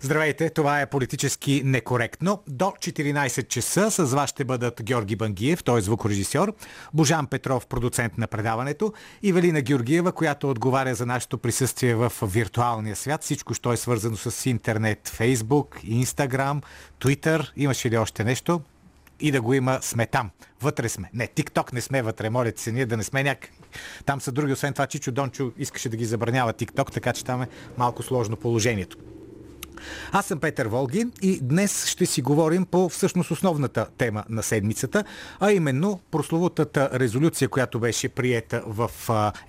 Здравейте, това е политически некоректно. До 14 часа с вас ще бъдат Георги Бангиев, той е звукорежисьор, Божан Петров, продуцент на предаването, и Велина Георгиева, която отговаря за нашето присъствие в виртуалния свят. Всичко, що е свързано с интернет, Фейсбук, Инстаграм, Твитър. Имаше ли още нещо? и да го има сме там. Вътре сме. Не, Тикток не сме вътре, моля се, ние да не сме някакви. Там са други, освен това Чичо Дончо искаше да ги забранява Тикток, така че там е малко сложно положението. Аз съм Петър Волгин и днес ще си говорим по всъщност основната тема на седмицата, а именно прословутата резолюция, която беше приета в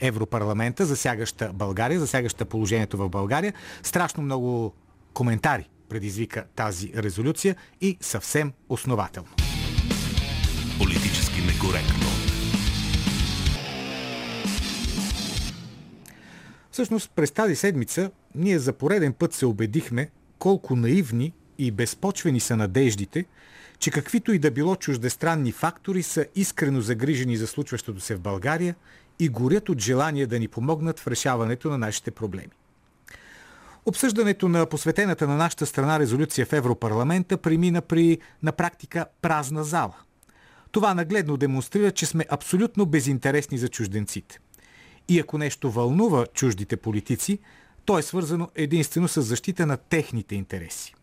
Европарламента, засягаща България, засягаща положението в България. Страшно много коментари предизвика тази резолюция и съвсем основателно. Политически некоректно. Всъщност през тази седмица ние за пореден път се убедихме колко наивни и безпочвени са надеждите, че каквито и да било чуждестранни фактори са искрено загрижени за случващото се в България и горят от желание да ни помогнат в решаването на нашите проблеми. Обсъждането на посветената на нашата страна резолюция в Европарламента премина при на практика празна зала. Това нагледно демонстрира, че сме абсолютно безинтересни за чужденците. И ако нещо вълнува чуждите политици, то е свързано единствено с защита на техните интереси.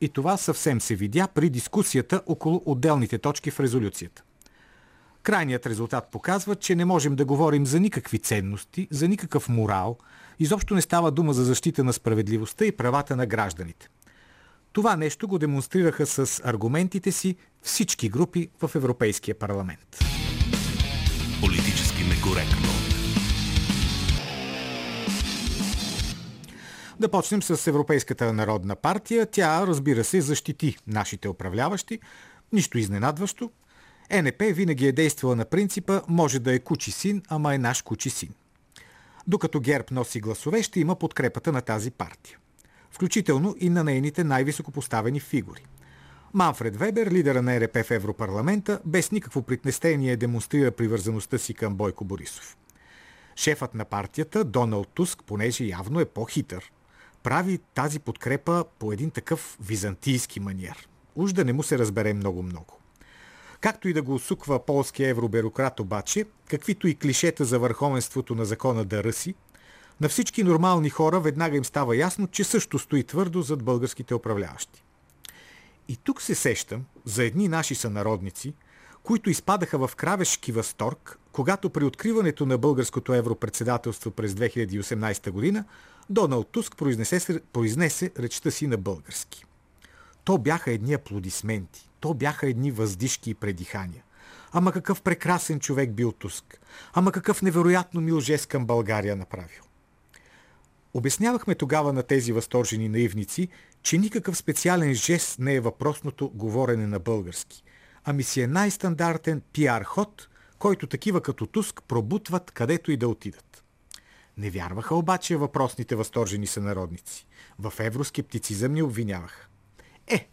И това съвсем се видя при дискусията около отделните точки в резолюцията. Крайният резултат показва, че не можем да говорим за никакви ценности, за никакъв морал, изобщо не става дума за защита на справедливостта и правата на гражданите. Това нещо го демонстрираха с аргументите си всички групи в Европейския парламент. Политически некоректно. Да почнем с Европейската народна партия. Тя, разбира се, защити нашите управляващи. Нищо изненадващо. ЕНП винаги е действала на принципа може да е кучи син, ама е наш кучи син. Докато ГЕРБ носи гласове, ще има подкрепата на тази партия. Включително и на нейните най-високопоставени фигури. Манфред Вебер, лидера на ЕРП в Европарламента, без никакво притнестение демонстрира привързаността си към Бойко Борисов. Шефът на партията, Доналд Туск, понеже явно е по-хитър, прави тази подкрепа по един такъв византийски маниер. Уж да не му се разбере много-много. Както и да го усуква полския евробюрократ обаче, каквито и клишета за върховенството на закона да ръси, на всички нормални хора веднага им става ясно, че също стои твърдо зад българските управляващи. И тук се сещам за едни наши сънародници, които изпадаха в кравешки възторг, когато при откриването на българското европредседателство през 2018 година Доналд Туск произнесе, произнесе речта си на български. То бяха едни аплодисменти, то бяха едни въздишки и предихания. Ама какъв прекрасен човек бил Туск. Ама какъв невероятно мил жест към България направил. Обяснявахме тогава на тези възторжени наивници, че никакъв специален жест не е въпросното говорене на български, ами си е най-стандартен пиар ход, който такива като Туск пробутват където и да отидат. Не вярваха обаче въпросните възторжени сънародници. В евроскептицизъм ни обвиняваха. Е,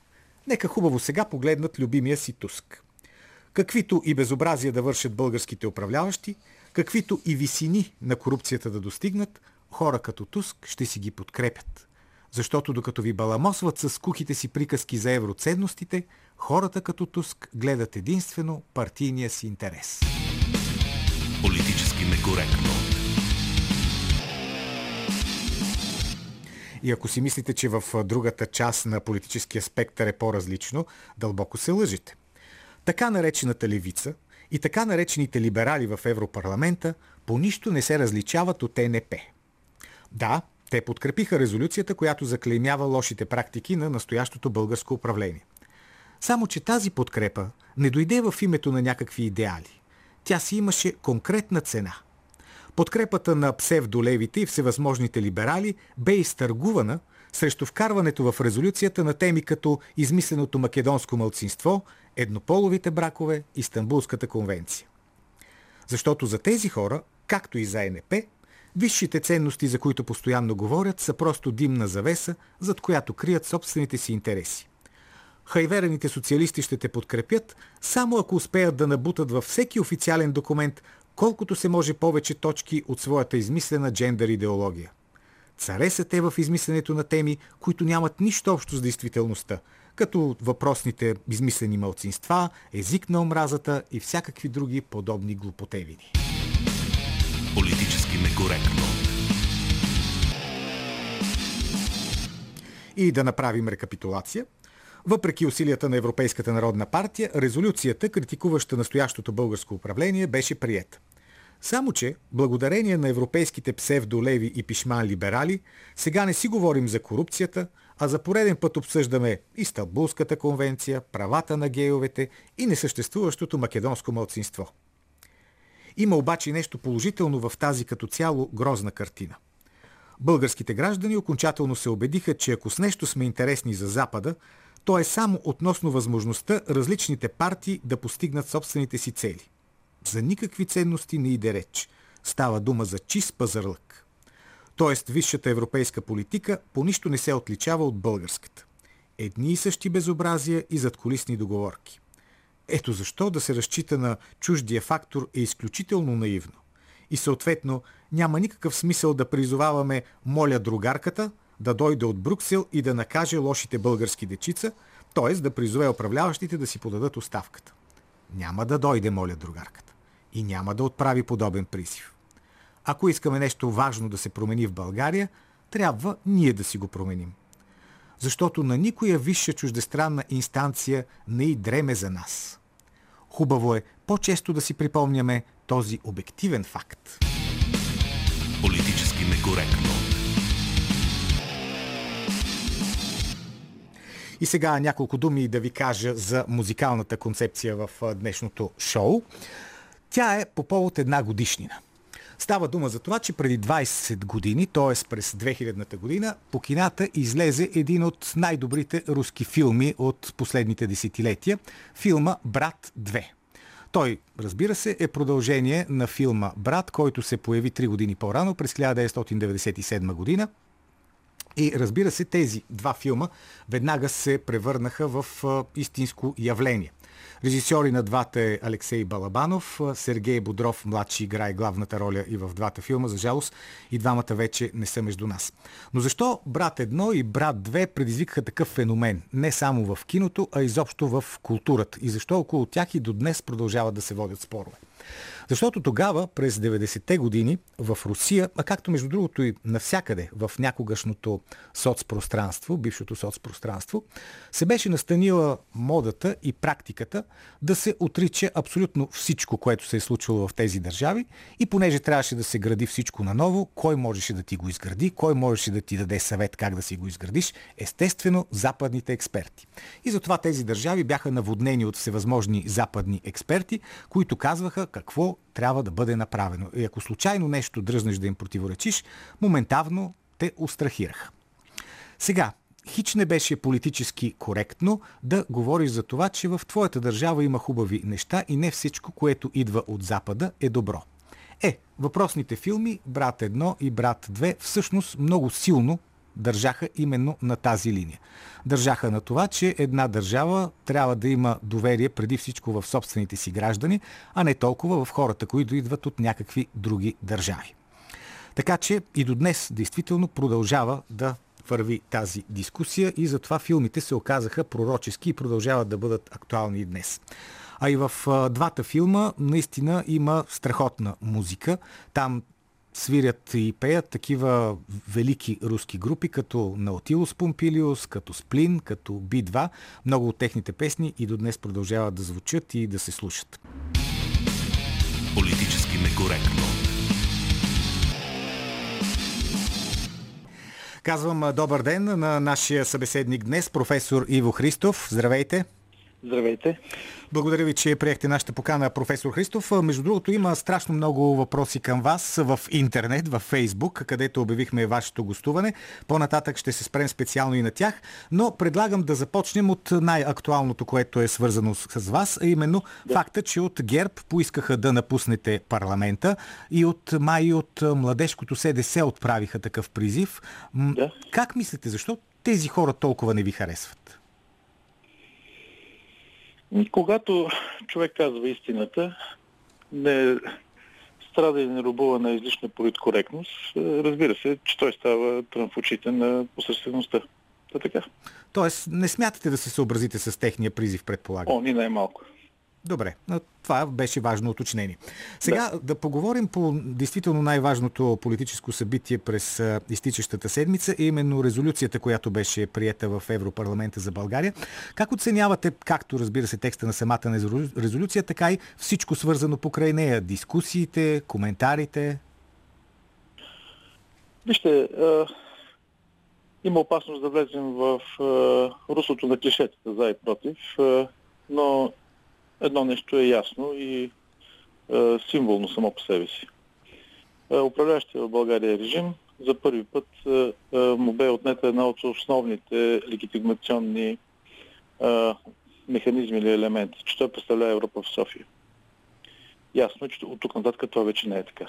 нека хубаво сега погледнат любимия си Туск. Каквито и безобразия да вършат българските управляващи, каквито и висини на корупцията да достигнат, хора като Туск ще си ги подкрепят. Защото докато ви баламосват с кухите си приказки за евроценностите, хората като Туск гледат единствено партийния си интерес. Политически некоректно. И ако си мислите, че в другата част на политическия спектър е по-различно, дълбоко се лъжите. Така наречената левица и така наречените либерали в Европарламента по нищо не се различават от ЕНП. Да, те подкрепиха резолюцията, която заклеймява лошите практики на настоящото българско управление. Само, че тази подкрепа не дойде в името на някакви идеали. Тя си имаше конкретна цена – Подкрепата на псевдолевите и всевъзможните либерали бе изтъргувана срещу вкарването в резолюцията на теми като измисленото македонско мълцинство, еднополовите бракове и Стамбулската конвенция. Защото за тези хора, както и за НП, висшите ценности, за които постоянно говорят, са просто димна завеса, зад която крият собствените си интереси. Хайверените социалисти ще те подкрепят, само ако успеят да набутат във всеки официален документ колкото се може повече точки от своята измислена джендър идеология. Царе са те в измисленето на теми, които нямат нищо общо с действителността, като въпросните измислени малцинства, език на омразата и всякакви други подобни глупотевини. Политически некоректно. И да направим рекапитулация. Въпреки усилията на Европейската народна партия, резолюцията, критикуваща настоящото българско управление, беше приета. Само, че, благодарение на европейските псевдолеви и пишман либерали, сега не си говорим за корупцията, а за пореден път обсъждаме и Стамбулската конвенция, правата на гейовете и несъществуващото македонско мълцинство. Има обаче нещо положително в тази като цяло грозна картина. Българските граждани окончателно се убедиха, че ако с нещо сме интересни за Запада, то е само относно възможността различните партии да постигнат собствените си цели. За никакви ценности не иде реч. Става дума за чист пазарлък. Тоест, висшата европейска политика по нищо не се отличава от българската. Едни и същи безобразия и задколисни договорки. Ето защо да се разчита на чуждия фактор е изключително наивно. И съответно няма никакъв смисъл да призоваваме моля другарката да дойде от Бруксел и да накаже лошите български дечица, т.е. да призове управляващите да си подадат оставката. Няма да дойде, моля другарката. И няма да отправи подобен призив. Ако искаме нещо важно да се промени в България, трябва ние да си го променим. Защото на никоя висша чуждестранна инстанция не и дреме за нас. Хубаво е по-често да си припомняме този обективен факт. Политически некоректно. И сега няколко думи да ви кажа за музикалната концепция в днешното шоу. Тя е по повод една годишнина. Става дума за това, че преди 20 години, т.е. през 2000-та година, по кината излезе един от най-добрите руски филми от последните десетилетия. Филма Брат 2. Той, разбира се, е продължение на филма Брат, който се появи 3 години по-рано, през 1997 година. И разбира се, тези два филма веднага се превърнаха в истинско явление. Режисьори на двата е Алексей Балабанов, Сергей Бодров, младши, играе главната роля и в двата филма. За жалост и двамата вече не са между нас. Но защо Брат 1 и Брат 2 предизвикаха такъв феномен? Не само в киното, а изобщо в културата. И защо около тях и до днес продължават да се водят спорове? Защото тогава, през 90-те години, в Русия, а както между другото и навсякъде в някогашното соцпространство, бившото соцпространство, се беше настанила модата и практиката да се отрича абсолютно всичко, което се е случвало в тези държави и понеже трябваше да се гради всичко наново, кой можеше да ти го изгради, кой можеше да ти даде съвет как да си го изградиш, естествено западните експерти. И затова тези държави бяха наводнени от всевъзможни западни експерти, които казваха какво трябва да бъде направено. И ако случайно нещо дръзнеш да им противоречиш, моментално те устрахираха. Сега, хич не беше политически коректно да говориш за това, че в твоята държава има хубави неща и не всичко, което идва от Запада е добро. Е, въпросните филми Брат 1 и Брат 2 всъщност много силно държаха именно на тази линия. Държаха на това, че една държава трябва да има доверие преди всичко в собствените си граждани, а не толкова в хората, които идват от някакви други държави. Така че и до днес действително продължава да върви тази дискусия и затова филмите се оказаха пророчески и продължават да бъдат актуални и днес. А и в двата филма наистина има страхотна музика. Там свирят и пеят такива велики руски групи, като Наутилус Помпилиус, като Сплин, като Би-2. Много от техните песни и до днес продължават да звучат и да се слушат. Политически некоректно. Казвам добър ден на нашия събеседник днес, професор Иво Христов. Здравейте! Здравейте! Благодаря ви, че приехте нашата покана, професор Христов. Между другото, има страшно много въпроси към вас в интернет, в Фейсбук, където обявихме вашето гостуване. По-нататък ще се спрем специално и на тях, но предлагам да започнем от най-актуалното, което е свързано с вас, а именно да. факта, че от ГЕРБ поискаха да напуснете парламента и от май от младежкото СДС отправиха такъв призив. Да. Как мислите, защо тези хора толкова не ви харесват? Когато човек казва истината, не страда и не рубува на излишна политкоректност, разбира се, че той става трън в очите на посредствеността. Та така. Тоест, не смятате да се съобразите с техния призив, предполагам? О, ни най-малко. Добре, това беше важно уточнение. Сега да. да поговорим по действително най-важното политическо събитие през изтичащата седмица, именно резолюцията, която беше приета в Европарламента за България. Как оценявате, както разбира се текста на самата резолюция, така и всичко свързано покрай нея? Дискусиите, коментарите? Вижте, а, има опасност да влезем в а, руслото на клишетата за и против, а, но едно нещо е ясно и е, символно само по себе си. Е, управляващия в България режим за първи път е, е, му бе отнета една от основните легитимационни е, механизми или елементи, че той представлява Европа в София. Ясно е, че от тук нататък това вече не е така.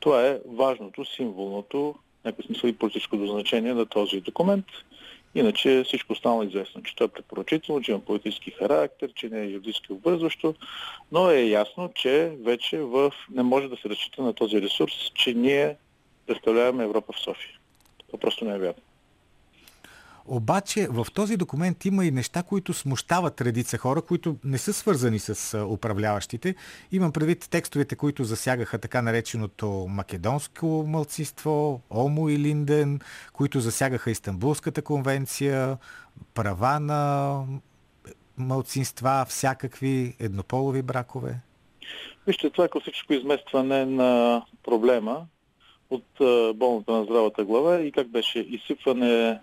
Това е важното, символното, някакъв смисъл и политическото значение на този документ Иначе всичко останало е известно, че това е препоръчително, че има политически характер, че не е юридически обвързващо, но е ясно, че вече в... не може да се разчита на този ресурс, че ние представляваме Европа в София. Това просто не е вярно. Обаче в този документ има и неща, които смущават редица хора, които не са свързани с управляващите. Имам предвид текстовете, които засягаха така нареченото македонско мълцинство, Омо и Линден, които засягаха Истанбулската конвенция, права на мълцинства, всякакви еднополови бракове. Вижте, това е класическо изместване на проблема от болната на здравата глава и как беше изсипване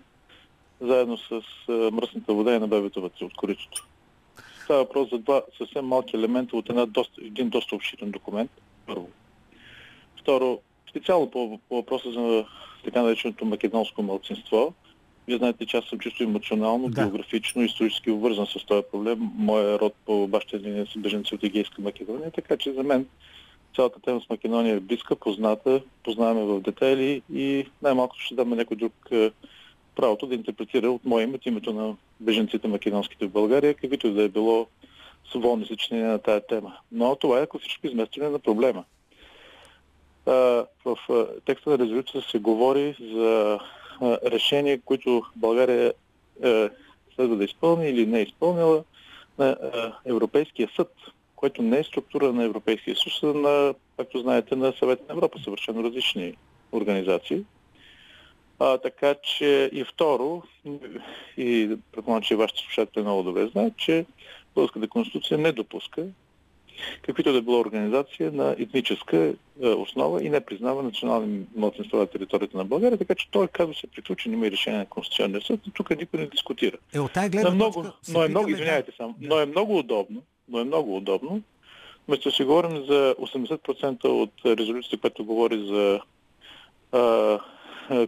заедно с мръсната вода и на бебето вътре от коритото. Става въпрос за два съвсем малки елемента от една доста, един доста обширен документ. Първо. Второ, специално по, по въпроса за така нареченото македонско мълцинство. Вие знаете, че аз съм чисто емоционално, да. биографично, исторически обвързан с този проблем. Моя род по баща линия са беженци от Егейска Македония, така че за мен цялата тема с Македония е близка, позната, познаваме в детайли и най-малко ще дам на някой друг правото да интерпретира от мое име името на беженците македонските в България, каквито и да е било свободни съчинения на тая тема. Но това е класическо изместване на проблема. В текста на резолюцията се говори за решения, които България е, следва да изпълни или не е изпълнила на Европейския съд, който не е структура на Европейския съюз, а на, както знаете, на Съвет на Европа, съвършено различни организации. А, така че и второ, и предполагам, че вашите слушатели много добре знаят, че Българската конституция не допуска каквито да била организация на етническа е, основа и не признава национални младсинства на територията на България, така че той казва се приключен, има и решение на Конституционния съд и тук никой не дискутира. Е, от тази гледна но, много, но е много, извинявайте само, да. но е много удобно, но е много удобно, вместо да си говорим за 80% от резолюцията, която говори за а,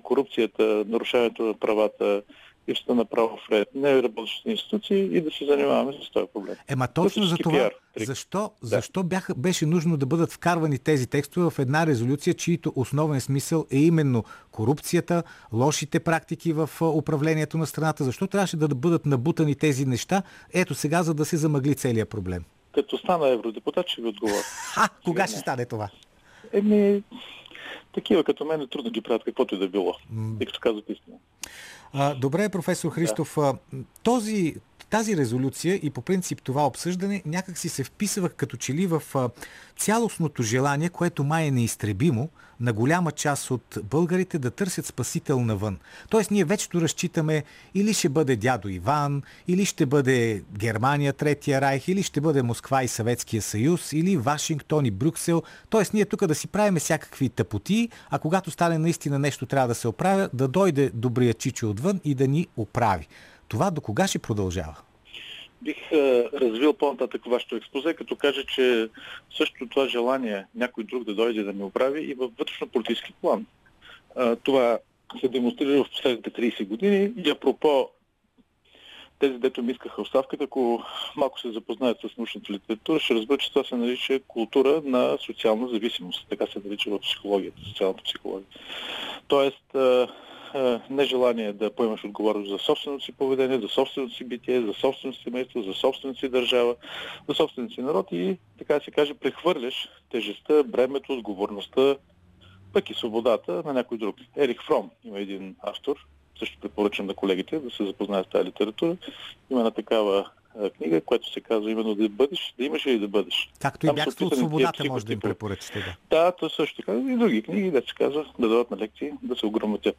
корупцията, нарушаването на правата, липсата на право в ред, не работещите институции и да се занимаваме с този проблем. Ема точно за това, защо, да. защо бяха, беше нужно да бъдат вкарвани тези текстове в една резолюция, чието основен смисъл е именно корупцията, лошите практики в управлението на страната? Защо трябваше да бъдат набутани тези неща? Ето сега, за да се замъгли целият проблем. Като стана евродепутат, ще ви отговоря. А, кога ще стане това? Еми, такива като мен е трудно ги правят каквото и да било, тъй като казват истина. Добре, професор Христов. Да. Този, тази резолюция и по принцип това обсъждане някак си се вписва като че ли в цялостното желание, което май е неизтребимо на голяма част от българите да търсят спасител навън. Тоест ние вече разчитаме или ще бъде дядо Иван, или ще бъде Германия, Третия райх, или ще бъде Москва и Съветския съюз, или Вашингтон и Брюксел. Тоест ние тук да си правиме всякакви тъпоти, а когато стане наистина нещо трябва да се оправя, да дойде добрия чичо отвън и да ни оправи. Това до кога ще продължава? бих е, развил по-нататък вашето експозе, като кажа, че също това желание някой друг да дойде да ме оправи и във вътрешно-политически план. Е, това се демонстрира в последните 30 години и апропо тези, дето ми искаха оставката, ако малко се запознаят с научната литература, ще разберат, че това се нарича култура на социална зависимост. Така се нарича в психологията, социалната психология. Тоест, е, нежелание да поемаш отговорност за собственото си поведение, за собственото си битие, за собственото си семейство, за собственото си държава, за собственото си народ и, така се каже, прехвърляш тежестта, бремето, отговорността, пък и свободата на някой друг. Ерик Фром има един автор, също препоръчвам на колегите да се запознаят с тази литература. Има една такава книга, която се казва именно да бъдеш, да имаш или да бъдеш. Както и бягство от свободата може да им препоръчате. Да, да то също така. И други книги, да се казва, да дадат на лекции, да се ограмотят.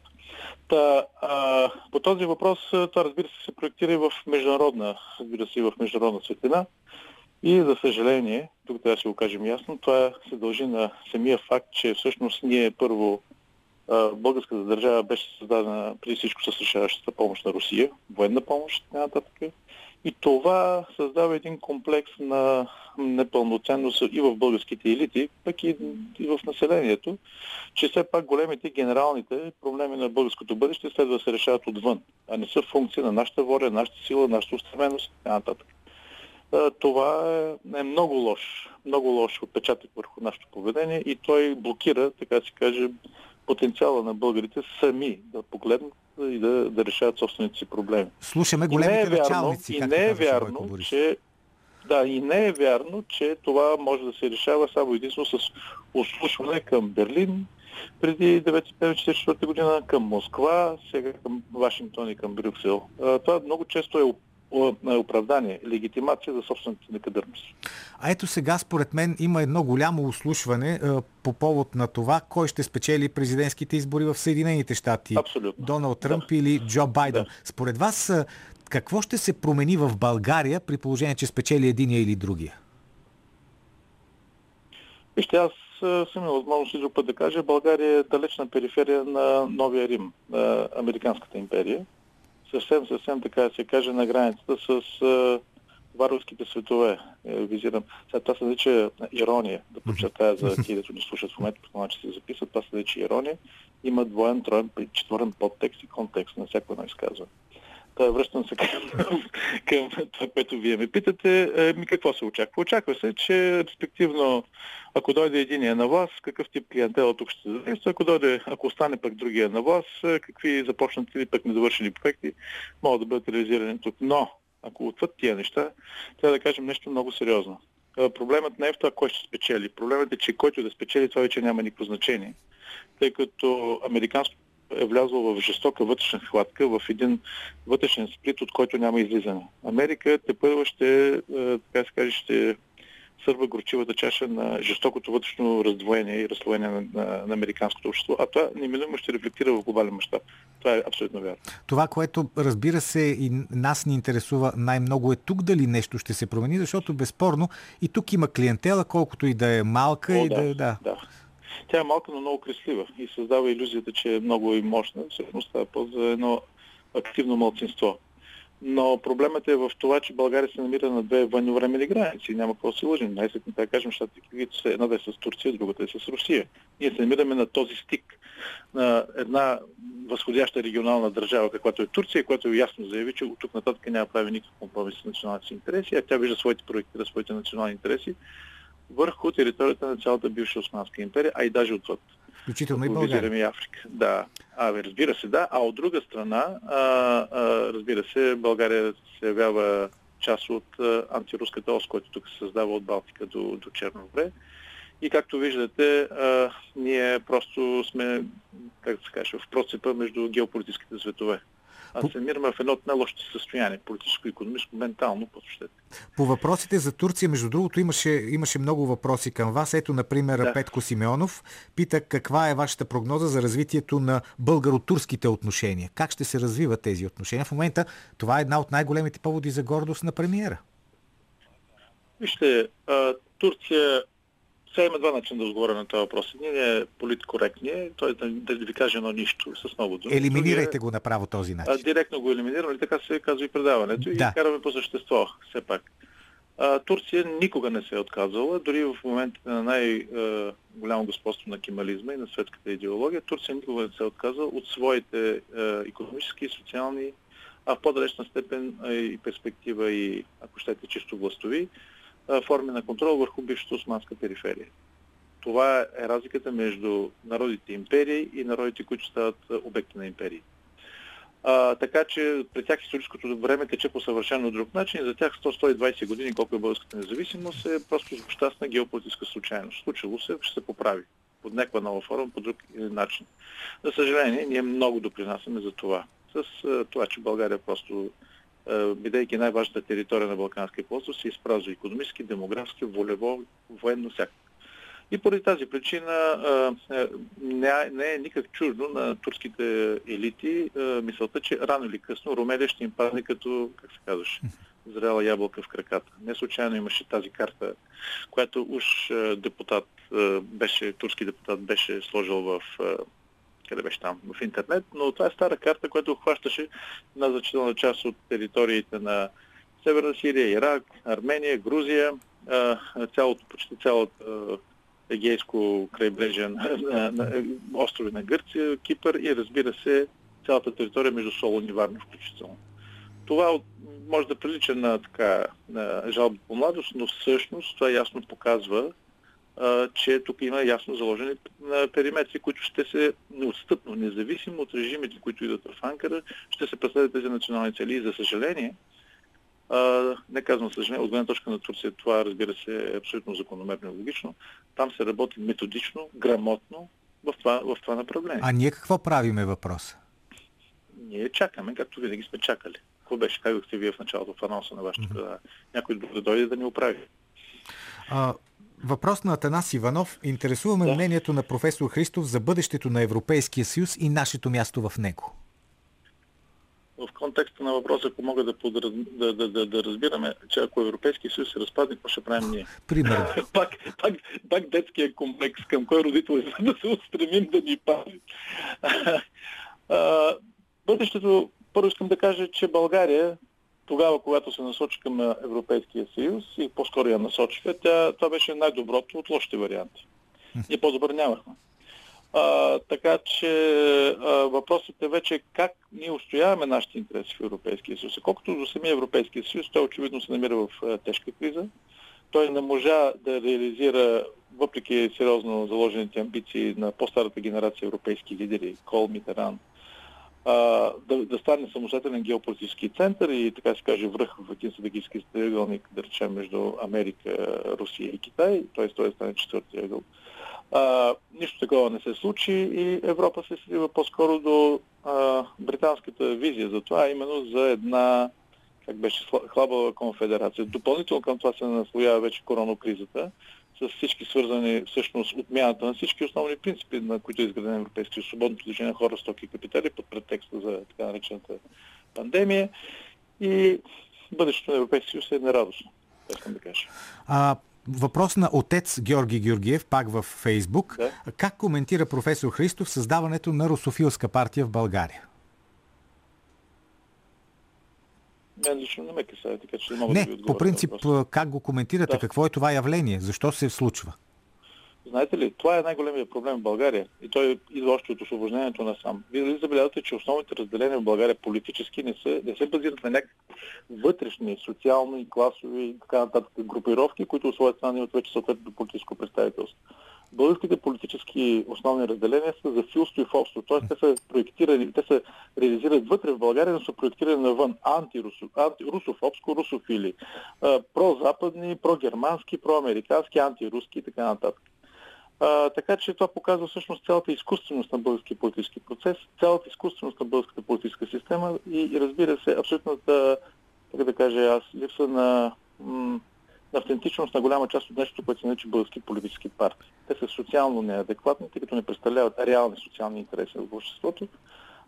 Та, а, по този въпрос, това разбира се се проектира и в международна, разбира се и в международна светлина. И за съжаление, тук трябва да си го кажем ясно, това се дължи на самия факт, че всъщност ние първо българската държава беше създадена преди всичко с решаващата помощ на Русия, военна помощ и нататък. И това създава един комплекс на непълноценност и в българските елити, пък и, и в населението, че все пак големите генералните проблеми на българското бъдеще следва да се решават отвън, а не са функция на нашата воля, нашата сила, нашата устременост и нататък. Това е, е много лош, много лош отпечатък върху нашето поведение и той блокира, така се каже, потенциала на българите сами да погледнат и да, да решават собствените си проблеми. Слушаме големите и не е. Вярно, и не е вярно, че да, и не е вярно, че това може да се решава само единствено с ослушване към Берлин преди 1944 година, към Москва, сега към Вашингтон и към Брюксел. Това много често е оправдание, легитимация за собствената некадърност. А ето сега, според мен, има едно голямо услушване по повод на това, кой ще спечели президентските избори в Съединените щати. Абсолютно. Доналд Тръмп да. или Джо Байден. Да. Според вас, какво ще се промени в България при положение, че спечели единия или другия? Вижте, аз съм имал възможност и друг път да кажа, България е далечна периферия на Новия Рим, на Американската империя съвсем, съвсем така да се каже, на границата с варварските светове. Е, визирам. Сега това се нарича ирония, да подчертая за тези, които ни слушат в момента, по че се записват, това се нарича ирония. Има двоен, троен, четвърен подтекст и контекст на всяко едно изказване. Та, връщам се към, към това, което вие ме питате. Е, ми какво се очаква? Очаква се, че респективно, ако дойде единия на вас, какъв тип клиентела тук ще задейства, ако дойде, ако остане пък другия на вас, е, какви започнати или пък недовършени проекти могат да бъдат реализирани тук. Но, ако отвъд тия неща, трябва да кажем нещо много сериозно. Е, проблемът не е в това кой ще спечели. Проблемът е, че който да спечели, това вече няма никакво значение. Тъй като американското е влязло в жестока вътрешна хватка, в един вътрешен сплит, от който няма излизане. Америка те първо ще, е, така се каже, ще сърва горчивата чаша на жестокото вътрешно раздвоение и разслоение на, на, на американското общество, а това неминуемо ще рефлектира в глобален мащаб. Това е абсолютно вярно. Това, което разбира се и нас ни интересува най-много е тук дали нещо ще се промени, защото безспорно и тук има клиентела, колкото и да е малка О, и да, да, да. да. Тя е малка, но много красива и създава иллюзията, че е много и мощна. Всъщност става по за едно активно мълцинство. Но проблемът е в това, че България се намира на две военновремени граници. Няма какво да се лъжим. Най-сетне да кажем, защото една да е с Турция, другата е с Русия. Ние се намираме на този стик на една възходяща регионална държава, каквато е Турция, която ясно заяви, че от тук нататък няма прави никакъв компромис с националните си интереси, а тя вижда своите проекти, своите национални интереси върху територията на цялата бивша Османска империя, а и даже отвъд. Включително и България. и Африка. Да. А, разбира се, да. А от друга страна, а, а, разбира се, България се явява част от а, антируската ос, който тук се създава от Балтика до, до Черноморе. И както виждате, а, ние просто сме, как да се каже, в процепа между геополитическите светове а се намираме в едно от най-лошите състояния, политическо, економическо, ментално, посвещете. По въпросите за Турция, между другото, имаше, имаше много въпроси към вас. Ето, например, да. Петко Симеонов пита каква е вашата прогноза за развитието на българо-турските отношения. Как ще се развиват тези отношения? В момента това е една от най-големите поводи за гордост на премиера. Вижте, Турция сега има два начина да отговоря на този въпрос. Един е политкоректния, т.е. Да, да ви каже едно нищо с много думи. Елиминирайте го направо този начин. А, директно го елиминираме, и така се казва и предаването да. и караме по същество, все пак. А, Турция никога не се е отказала, дори в момента на най-голямо господство на кемализма и на светската идеология, Турция никога не се е отказала от своите економически и социални, а в по-далечна степен и перспектива и, ако щете, чисто властови, форми на контрол върху бившата османска периферия. Това е разликата между народите империи и народите, които стават обекти на империи. А, така че при тях историческото време тече по съвършено друг начин. За тях 100-120 години, колко е българската независимост, е просто щастна геополитическа случайност. Случило се, ще се поправи под някаква нова форма, по друг начин. За съжаление, ние много допринасяме за това. С това, че България просто, бидейки най-важната територия на Балканския полуостров, се изпразва економически, демографски, волево, военно, всякакво. И поради тази причина не, не е никак чуждо на турските елити мисълта, че рано или късно Румелия ще им падне като, как се казваше, зрела ябълка в краката. Не случайно имаше тази карта, която уж депутат беше, турски депутат беше сложил в къде беше там, в интернет, но това е стара карта, която обхващаше на значителна част от териториите на Северна Сирия, Ирак, Армения, Грузия, цялото, почти цялото егейско крайбрежие на, на, острови на Гърция, Кипър и разбира се цялата територия между Солон и Варна включително. Това може да прилича на, така, на жалба по младост, но всъщност това ясно показва, че тук има ясно заложени периметри, които ще се неотстъпно, независимо от режимите, които идват в Анкара, ще се преследват тези национални цели. И за съжаление, не казвам съжаление, от гледна точка на Турция това разбира се е абсолютно закономерно и логично. Там се работи методично, грамотно в това, в това направление. А ние какво правиме въпроса? Ние чакаме, както винаги сме чакали. Какво беше? Казахте вие в началото в анонса на вашето mm-hmm. Някой да дойде да ни оправи. А, въпрос на Атанас Иванов. Интересуваме да. мнението на професор Христов за бъдещето на Европейския съюз и нашето място в него в контекста на въпроса, ако мога да, подраз... да, да, да, да разбираме, че ако Европейския съюз се разпадне, какво ще правим ние? Примерно. пак, пак, пак детския комплекс, към кой родител е, да се устремим да ни пази. бъдещето, първо искам да кажа, че България тогава, когато се насочи към Европейския съюз и по-скоро я насочиха, тя, това беше най-доброто от лошите варианти. Ние по-добър нямахме. А, така че а, въпросът е вече как ние устояваме нашите интереси в Европейския съюз. Колкото до самия Европейския съюз, той очевидно се намира в а, тежка криза. Той не можа да реализира, въпреки сериозно заложените амбиции на по-старата генерация европейски лидери, Кол, Митеран, да, да стане самостоятелен геополитически център и така се каже връх в един стратегически триъгълник, да речем, между Америка, Русия и Китай, т.е. той стане четвъртия ъгъл. А, нищо такова не се случи и Европа се слива по-скоро до а, британската визия за това, именно за една как беше хлабава конфедерация. Допълнително към това се наслоява вече коронокризата, с всички свързани всъщност отмяната на всички основни принципи, на които е изграден Европейския свободното движение на хора, стоки и капитали под претекста за така наречената пандемия. И бъдещето на Европейския съюз е нерадостно, искам да кажа. А, Въпрос на отец Георги Георгиев, пак в Фейсбук. Да. Как коментира професор Христов създаването на русофилска партия в България? Мен лично не ме касае, така че не мога не, да ви по принцип, как го коментирате? Да. Какво е това явление? Защо се случва? Знаете ли, това е най-големият проблем в България и той идва още от освобождението на сам. Вие ли забелязвате, че основните разделения в България политически не, са, не се базират на някакви вътрешни, социални, класови и така нататък групировки, които от своя страна имат вече съответното политическо представителство. Българските политически основни разделения са за филство и фобство, т.е. те са проектирани, те се реализират вътре в България, но са проектирани навън антирусофобско, русофили, прозападни, прогермански, проамерикански, антируски и така нататък. А, така че това показва всъщност цялата изкуственост на българския политически процес, цялата изкуственост на българската политическа система и, и разбира се, абсолютната, как да кажа аз, липса на, м- автентичност на голяма част от нещо, което се нарича български политически партии. Те са социално неадекватни, тъй като не представляват реални социални интереси в обществото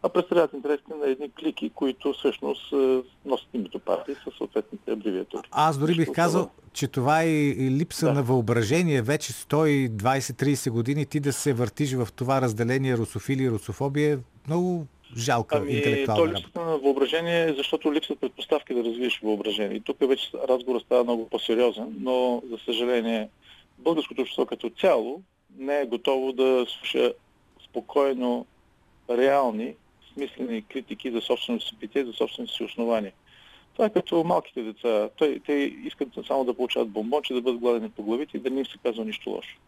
а представляват интересите на едни клики, които всъщност е, носят името партии със съответните абревиатури. Аз дори бих казал, че това е и липса да. на въображение. Вече 120-30 години ти да се въртиш в това разделение русофили и русофобия е много жалка ами, интелектуална то липсата на въображение, защото липсват предпоставки да развиеш въображение. И тук вече разговорът става много по-сериозен, но за съжаление българското общество като цяло не е готово да слуша спокойно реални смислени критики за собственото си битие, за собствените си основания. Това е като малките деца. Те, те искат само да получават бомбонче, да бъдат гладени по главите и да не им се казва нищо лошо.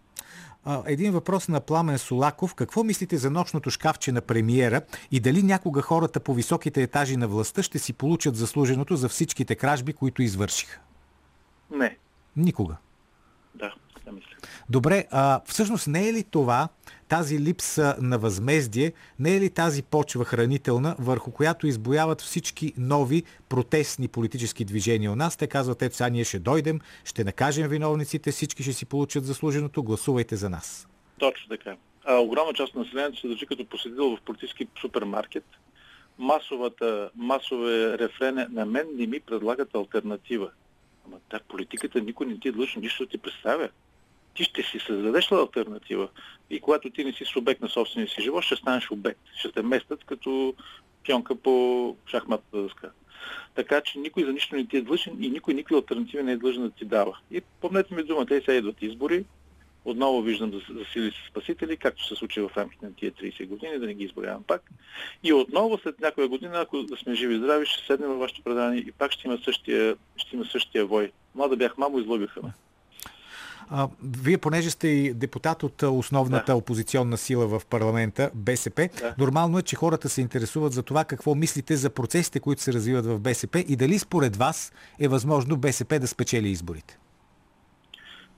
Един въпрос на Пламен Солаков. Какво мислите за нощното шкафче на премиера и дали някога хората по високите етажи на властта ще си получат заслуженото за всичките кражби, които извършиха? Не. Никога. Да, така мисля. Добре, а всъщност не е ли това, тази липса на възмездие, не е ли тази почва хранителна, върху която избояват всички нови протестни политически движения у нас? Те казват, ето сега ние ще дойдем, ще накажем виновниците, всички ще си получат заслуженото, гласувайте за нас. Точно така. А, огромна част от населението се държи като посетител в политически супермаркет. Масовата, масове рефрене на мен не ми предлагат альтернатива. Ама та политиката никой не ти е длъжен нищо да ти представя. Ти ще си създадеш ли альтернатива и когато ти не си субект на собствения си живот, ще станеш обект. Ще те местят като пионка по шахматната дъска. Така че никой за нищо не ти е длъжен и никой никакви альтернативи не е длъжен да ти дава. И помнете ми дума, те сега идват избори, отново виждам за, за сили с спасители, както се случи в рамките на тия 30 години, да не ги изборявам пак. И отново след някоя година, ако да сме живи и здрави, ще седнем във вашето предание и пак ще има същия, ще има същия вой. Млада бях мамо, излъгаха ме. Вие, понеже сте и депутат от основната да. опозиционна сила в парламента, БСП, да. нормално е, че хората се интересуват за това какво мислите за процесите, които се развиват в БСП и дали според вас е възможно БСП да спечели изборите.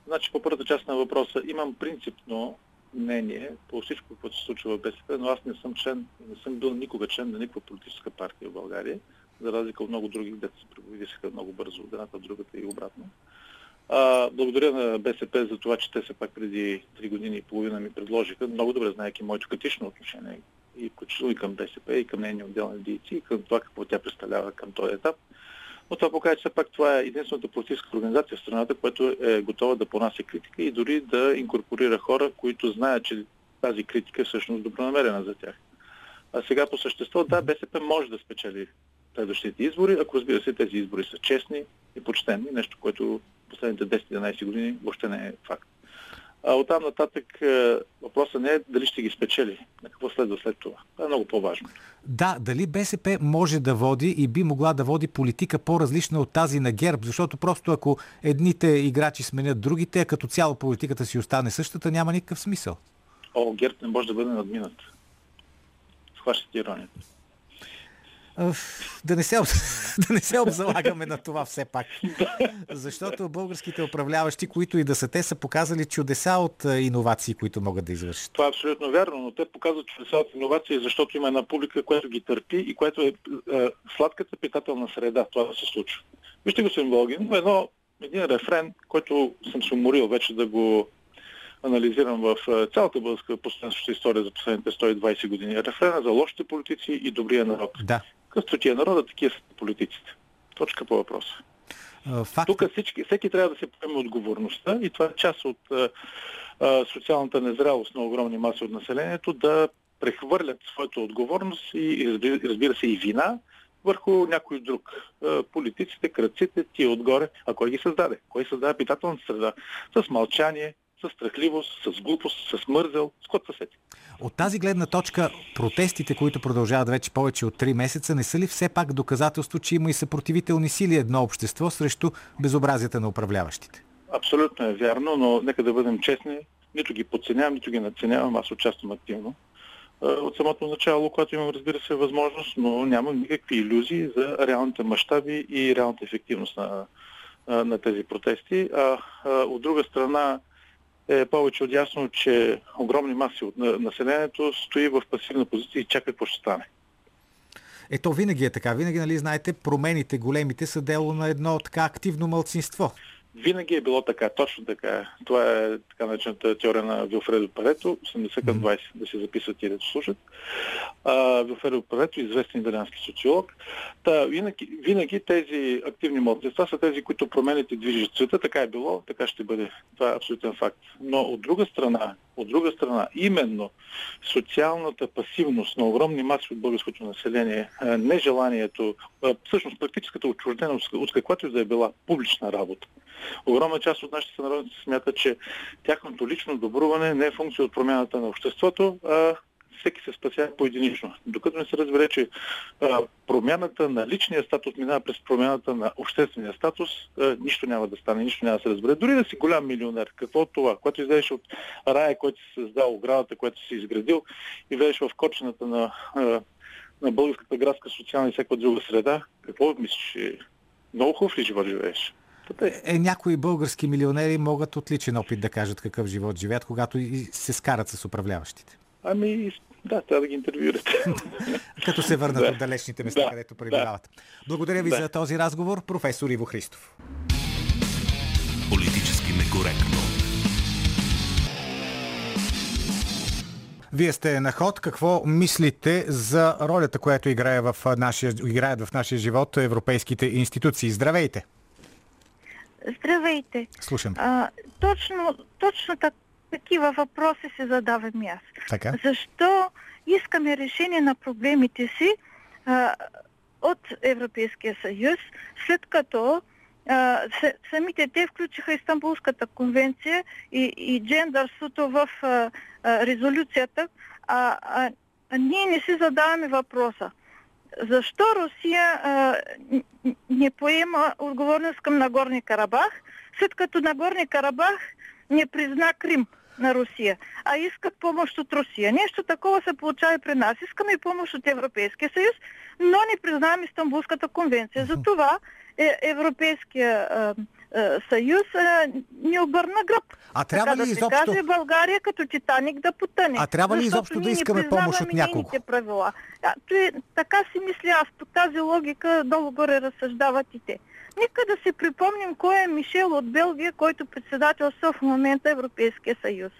Значи по първата част на въпроса имам принципно мнение по всичко, което се случва в БСП, но аз не съм член, не съм бил никога член на никаква политическа партия в България, за разлика от много други, дето се превисаха много бързо от едната в другата и обратно. А, благодаря на БСП за това, че те се пак преди 3 години и половина ми предложиха, много добре знаеки моето критично отношение и включително и към БСП, и към нейни отделни дейци, и към това какво тя представлява към този етап. Но това показва, че все пак това е единствената политическа организация в страната, която е готова да понася критика и дори да инкорпорира хора, които знаят, че тази критика е всъщност добронамерена за тях. А сега по същество, да, БСП може да спечели следващите избори, ако разбира се тези избори са честни и почтени, нещо, което последните 10-11 години въобще не е факт. А оттам нататък е, въпросът не е дали ще ги спечели, на какво следва след това. Това е много по-важно. Да, дали БСП може да води и би могла да води политика по-различна от тази на ГЕРБ, защото просто ако едните играчи сменят другите, а като цяло политиката си остане същата, няма никакъв смисъл. О, ГЕРБ не може да бъде надминат. Схващате иронията да не, се, да не се обзалагаме на това все пак. Защото българските управляващи, които и да са те, са показали чудеса от иновации, които могат да извършат. Това е абсолютно вярно, но те показват чудеса от иновации, защото има една публика, която ги търпи и която е, е сладката питателна среда. Това да се случва. Вижте, господин Болгин, едно, един рефрен, който съм се уморил вече да го анализирам в цялата българска последваща история за последните 120 години. Рефрена за лошите политици и добрия народ. Да. Какъвто ти е народа, такива са политиците. Точка по въпроса. Факт... Тук всички, всеки трябва да се поеме отговорността и това е част от а, социалната незрялост на огромни маси от населението да прехвърлят своята отговорност и разбира се и вина върху някой друг. Политиците, кръците, тия отгоре. А кой ги създаде? Кой създаде питателната среда? С мълчание, с страхливост, с глупост, с мързел, с кот сети. От тази гледна точка, протестите, които продължават вече повече от 3 месеца, не са ли все пак доказателство, че има и съпротивителни сили едно общество срещу безобразията на управляващите? Абсолютно е вярно, но нека да бъдем честни. Нито ги подценявам, нито ги надценявам. Аз участвам активно от самото начало, когато имам, разбира се, възможност, но нямам никакви иллюзии за реалните мащаби и реалната ефективност на, на тези протести. А, а от друга страна, е повече от ясно, че огромни маси от населението стои в пасивна позиция и чака какво ще стане. Ето винаги е така. Винаги, нали, знаете, промените големите са дело на едно така активно мълцинство. Винаги е било така, точно така. Това е така наречената теория на Вилфредо Парето, 80 към 20, да се записват и да слушат. Вилфредо Парето, известен италиански социолог. Та, винаги, винаги тези активни младсинства са тези, които променят и движат света. Така е било, така ще бъде. Това е абсолютен факт. Но от друга страна, от друга страна, именно социалната пасивност на огромни маси от българското население, нежеланието, всъщност практическата отчужденост от каквато и да е била публична работа, Огромна част от нашите сънародници смята, че тяхното лично добруване не е функция от промяната на обществото, а всеки се спасява поединично. Докато не се разбере, че а, промяната на личния статус минава през промяната на обществения статус, а, нищо няма да стане, нищо няма да се разбере. Дори да си голям милионер, какво от това? Когато излезеш от рая, който си създал, оградата, която си изградил и влезеш в кочината на, на българската градска социална и всяка друга среда, какво мислиш? Много хубав ли живот живееш? Е, някои български милионери могат отличен опит да кажат какъв живот живеят, когато и се скарат с управляващите. Ами, да, трябва да ги интервюирате. Като се върнат да. от далечните места, да. където пребивават. Да. Благодаря ви да. за този разговор, професор Иво Христов. Политически некоректно. Вие сте на ход. Какво мислите за ролята, която играе в нашия, играят в нашия живот европейските институции? Здравейте! Здравейте. Слушам. А, точно, точно так, такива въпроси се задавам и аз. Така? Защо искаме решение на проблемите си а, от Европейския съюз, след като а, самите те включиха Истанбулската конвенция и, и джендърството в а, а, резолюцията, а, а, а ние не си задаваме въпроса. Защо Русия а, не поема отговорност към Нагорни Карабах, след като Нагорни Карабах не призна Крим на Русия, а искат помощ от Русия. Нещо такова се получава и при нас. Искаме и помощ от Европейския съюз, но не признаваме Истанбулската конвенция. Затова е, Европейския съюз ни обърна гръб. А трябва така ли да изобщо... каже България като Титаник да потъне. А трябва ли изобщо да искаме помощ от някого? правила. А, той, така си мисля аз. По тази логика долу-горе разсъждават и те. Нека да си припомним кой е Мишел от Белгия, който председателства в момента Европейския съюз.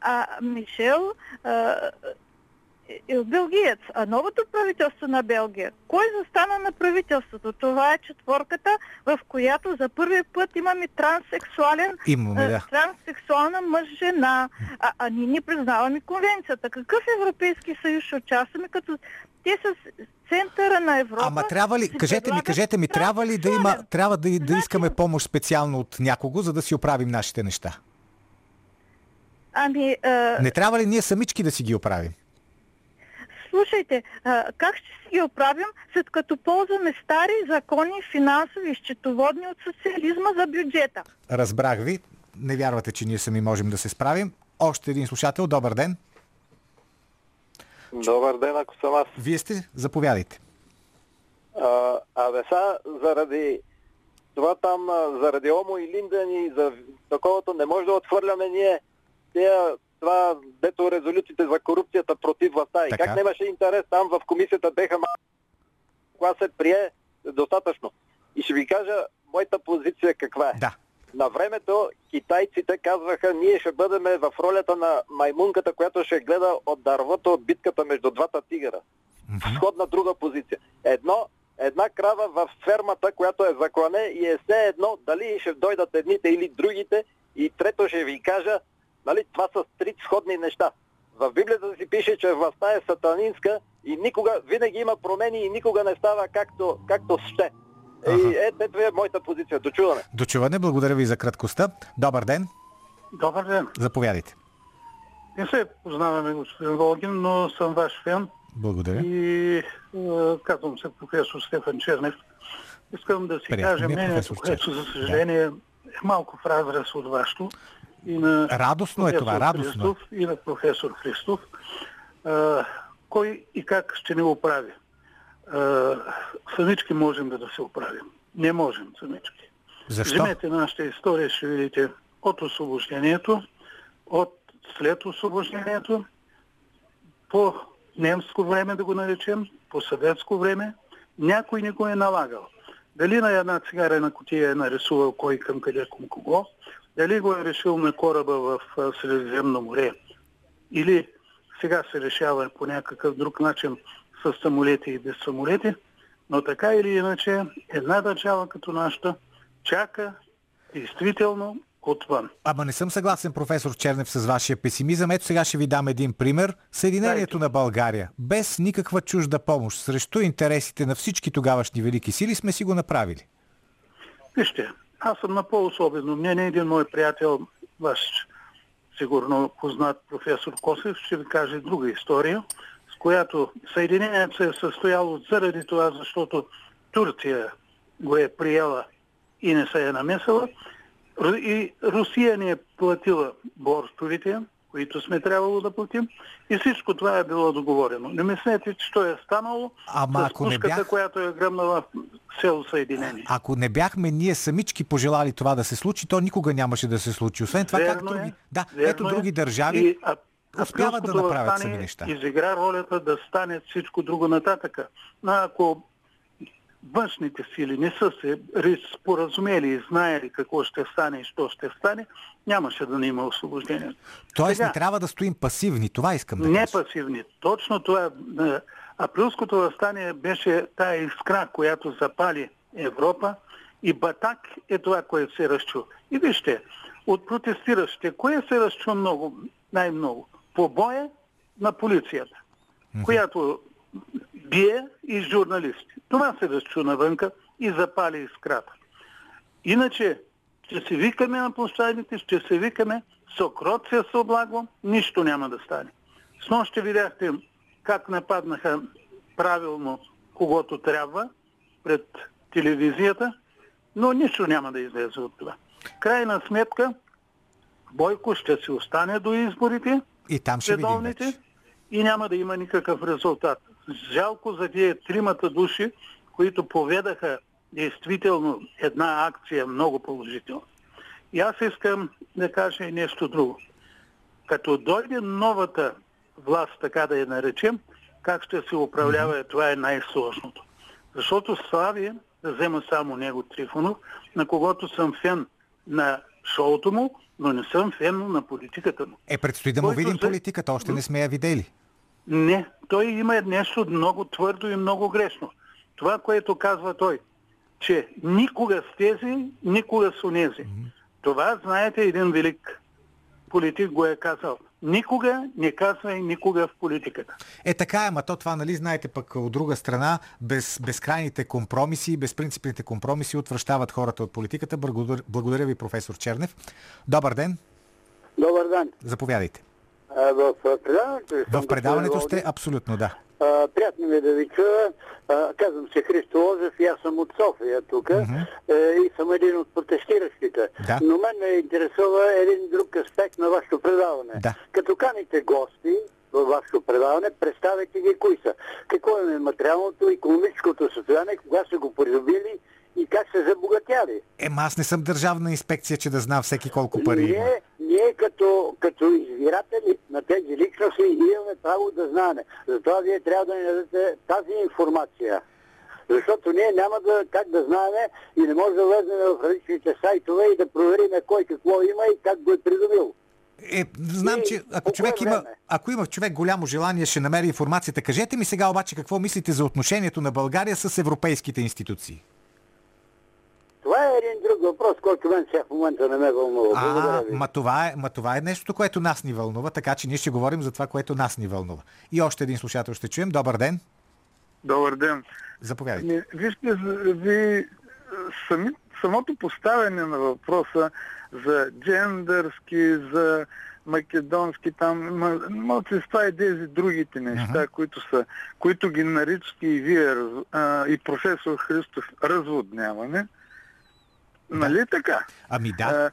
А Мишел а, е, е белгиец, а новото правителство на Белгия, кой застана на правителството? Това е четворката, в която за първи път имаме транссексуален, имаме, да. транссексуална мъж-жена, а, а ние не признаваме конвенцията. Какъв Европейски съюз ще участваме, като те са центъра на Европа. Ама трябва ли, кажете ми, кажете ми, трябва ли да има, трябва да, да значи- искаме помощ специално от някого, за да си оправим нашите неща? Ами... А... Не трябва ли ние самички да си ги оправим? Слушайте, а, как ще си ги оправим, след като ползваме стари закони, финансови и счетоводни от социализма за бюджета? Разбрах ви. Не вярвате, че ние сами можем да се справим. Още един слушател. Добър ден. Добър ден, ако съм аз. Вие сте? Заповядайте. А, абе са, заради това там, заради Омо и Линден и за таковато не може да отхвърляме ние тези това, дето резолюциите за корупцията против властта. И как нямаше интерес там в комисията беха кога се прие достатъчно. И ще ви кажа моята позиция каква е. Да. На времето китайците казваха, ние ще бъдем в ролята на маймунката, която ще гледа от дървото от битката между двата тигъра. Mm-hmm. Сходна друга позиция. Едно, една крава в фермата, която е заклане и е все едно дали ще дойдат едните или другите. И трето ще ви кажа, Нали? Това са три сходни неща. В Библията си пише, че властта е сатанинска и никога, винаги има промени и никога не става както, както ще. Ага. И е, ето е моята позиция. Дочуване. Дочуване. Благодаря ви за краткостта. Добър ден. Добър ден. Заповядайте. Не се познаваме, господин Волгин, но съм ваш фен. Благодаря. И е, казвам се професор Стефан Чернев. Искам да си Приятно кажа е, мнението, което за съжаление да. е малко в разрез от вашето и на радостно е това, радостно. Христов, и на професор Христов. А, кой и как ще ни оправи? А, самички можем да, да се оправим. Не можем самички. Защо? Вземете нашата история, ще видите от освобождението, от след освобождението, по немско време да го наречем, по съветско време, някой не го е налагал. Дали на една цигарена котия е нарисувал кой към къде към кого, дали го е решил на кораба в Средиземно море или сега се решава по някакъв друг начин с самолети и без самолети, но така или иначе една държава като нашата чака действително отвън. Ама не съм съгласен, професор Чернев, с вашия песимизъм. Ето сега ще ви дам един пример. Съединението Дайте. на България. Без никаква чужда помощ, срещу интересите на всички тогавашни велики сили сме си го направили. Вижте, аз съм на по-особено мнение. Един мой приятел, ваш сигурно познат професор Косев, ще ви каже друга история, с която Съединението се е състояло заради това, защото Турция го е приела и не се е намесала. И Русия ни е платила борстовите, които сме трябвало да платим. И всичко това е било договорено. Не мислете, че то е станало Ама с ако не пушката, бях- която е гръмнала в село Съединение. Ако не бяхме ние самички пожелали това да се случи, то никога нямаше да се случи. Освен това, как Верно други, е, да, ето е. други държави И, а, успяват да направят сами неща. Изигра ролята да стане всичко друго нататъка. Но ако външните сили не са се споразумели и знаели какво ще стане и що ще стане, нямаше да не има освобождение. Тоест Сега- не трябва да стоим пасивни. Това искам да Не кажа. пасивни. Точно това. е, Априлското възстание беше тая искра, която запали Европа и Батак е това, което се разчу. И вижте, от протестиращите, кое се разчу много, най-много? Побоя на полицията, която бие и журналисти. Това се разчу навънка и запали искрата. Иначе ще се викаме на площадите, ще се викаме Сокроция с облаго, нищо няма да стане. С нощ видяхте как нападнаха правилно когото трябва пред телевизията, но нищо няма да излезе от това. Крайна сметка, Бойко ще си остане до изборите, И там ще видим и няма да има никакъв резултат. Жалко за тия тримата души, които поведаха действително една акция много положителна. И аз искам да кажа и нещо друго. Като дойде новата власт, така да я наречем, как ще се управлява, това е най-сложното. Защото Слави, да взема само него Трифонов, на когото съм фен на шоуто му, но не съм фен на политиката му. Е, предстои да му Който видим се- политиката. Още не сме я видели. Не, той има нещо много твърдо и много грешно. Това, което казва той, че никога с тези, никога с онези. Това, знаете, един велик политик го е казал. Никога не казвай никога в политиката. Е, така е, ма то това, нали, знаете, пък от друга страна, без, безкрайните компромиси, безпринципните компромиси отвръщават хората от политиката. Благодаря, благодаря ви, професор Чернев. Добър ден, Добър ден. заповядайте. В предаването ли В предаването сте абсолютно, да. Приятно ми е да ви чуя. Казвам се Христо Лозев и аз съм от София тук е, и съм един от протестиращите. Да. Но мен ме интересува един друг аспект на вашето предаване. Да. Като каните гости във вашето предаване, представете ги кои са. Какво е материалното, економическото състояние, кога са го придобили и как се забогатяли. Ема аз не съм държавна инспекция, че да знам всеки колко пари има. Ние, ние като, като избиратели на тези личности имаме право да знаем. Затова вие трябва да ни дадете тази информация. Защото ние няма да, как да знаем и не може да влезем в различните сайтове и да проверим кой какво има и как го е придобил. Е, знам, И че ако по човек има, ако има човек голямо желание, ще намери информацията. Кажете ми сега обаче какво мислите за отношението на България с европейските институции. Това е един друг въпрос, който мен сега в момента не ме вълнува. А, ма това, е, ма това е нещо, което нас ни вълнува, така че ние ще говорим за това, което нас ни вълнува. И още един слушател ще чуем. Добър ден. Добър ден. Заповядайте. Не, вижте, ви, сами, самото поставяне на въпроса за джендърски, за македонски, там, мълцинства и тези другите неща, които, са, които ги наричате и вие, а, и професор Христов, разводняване. Нали така? Ами да. А,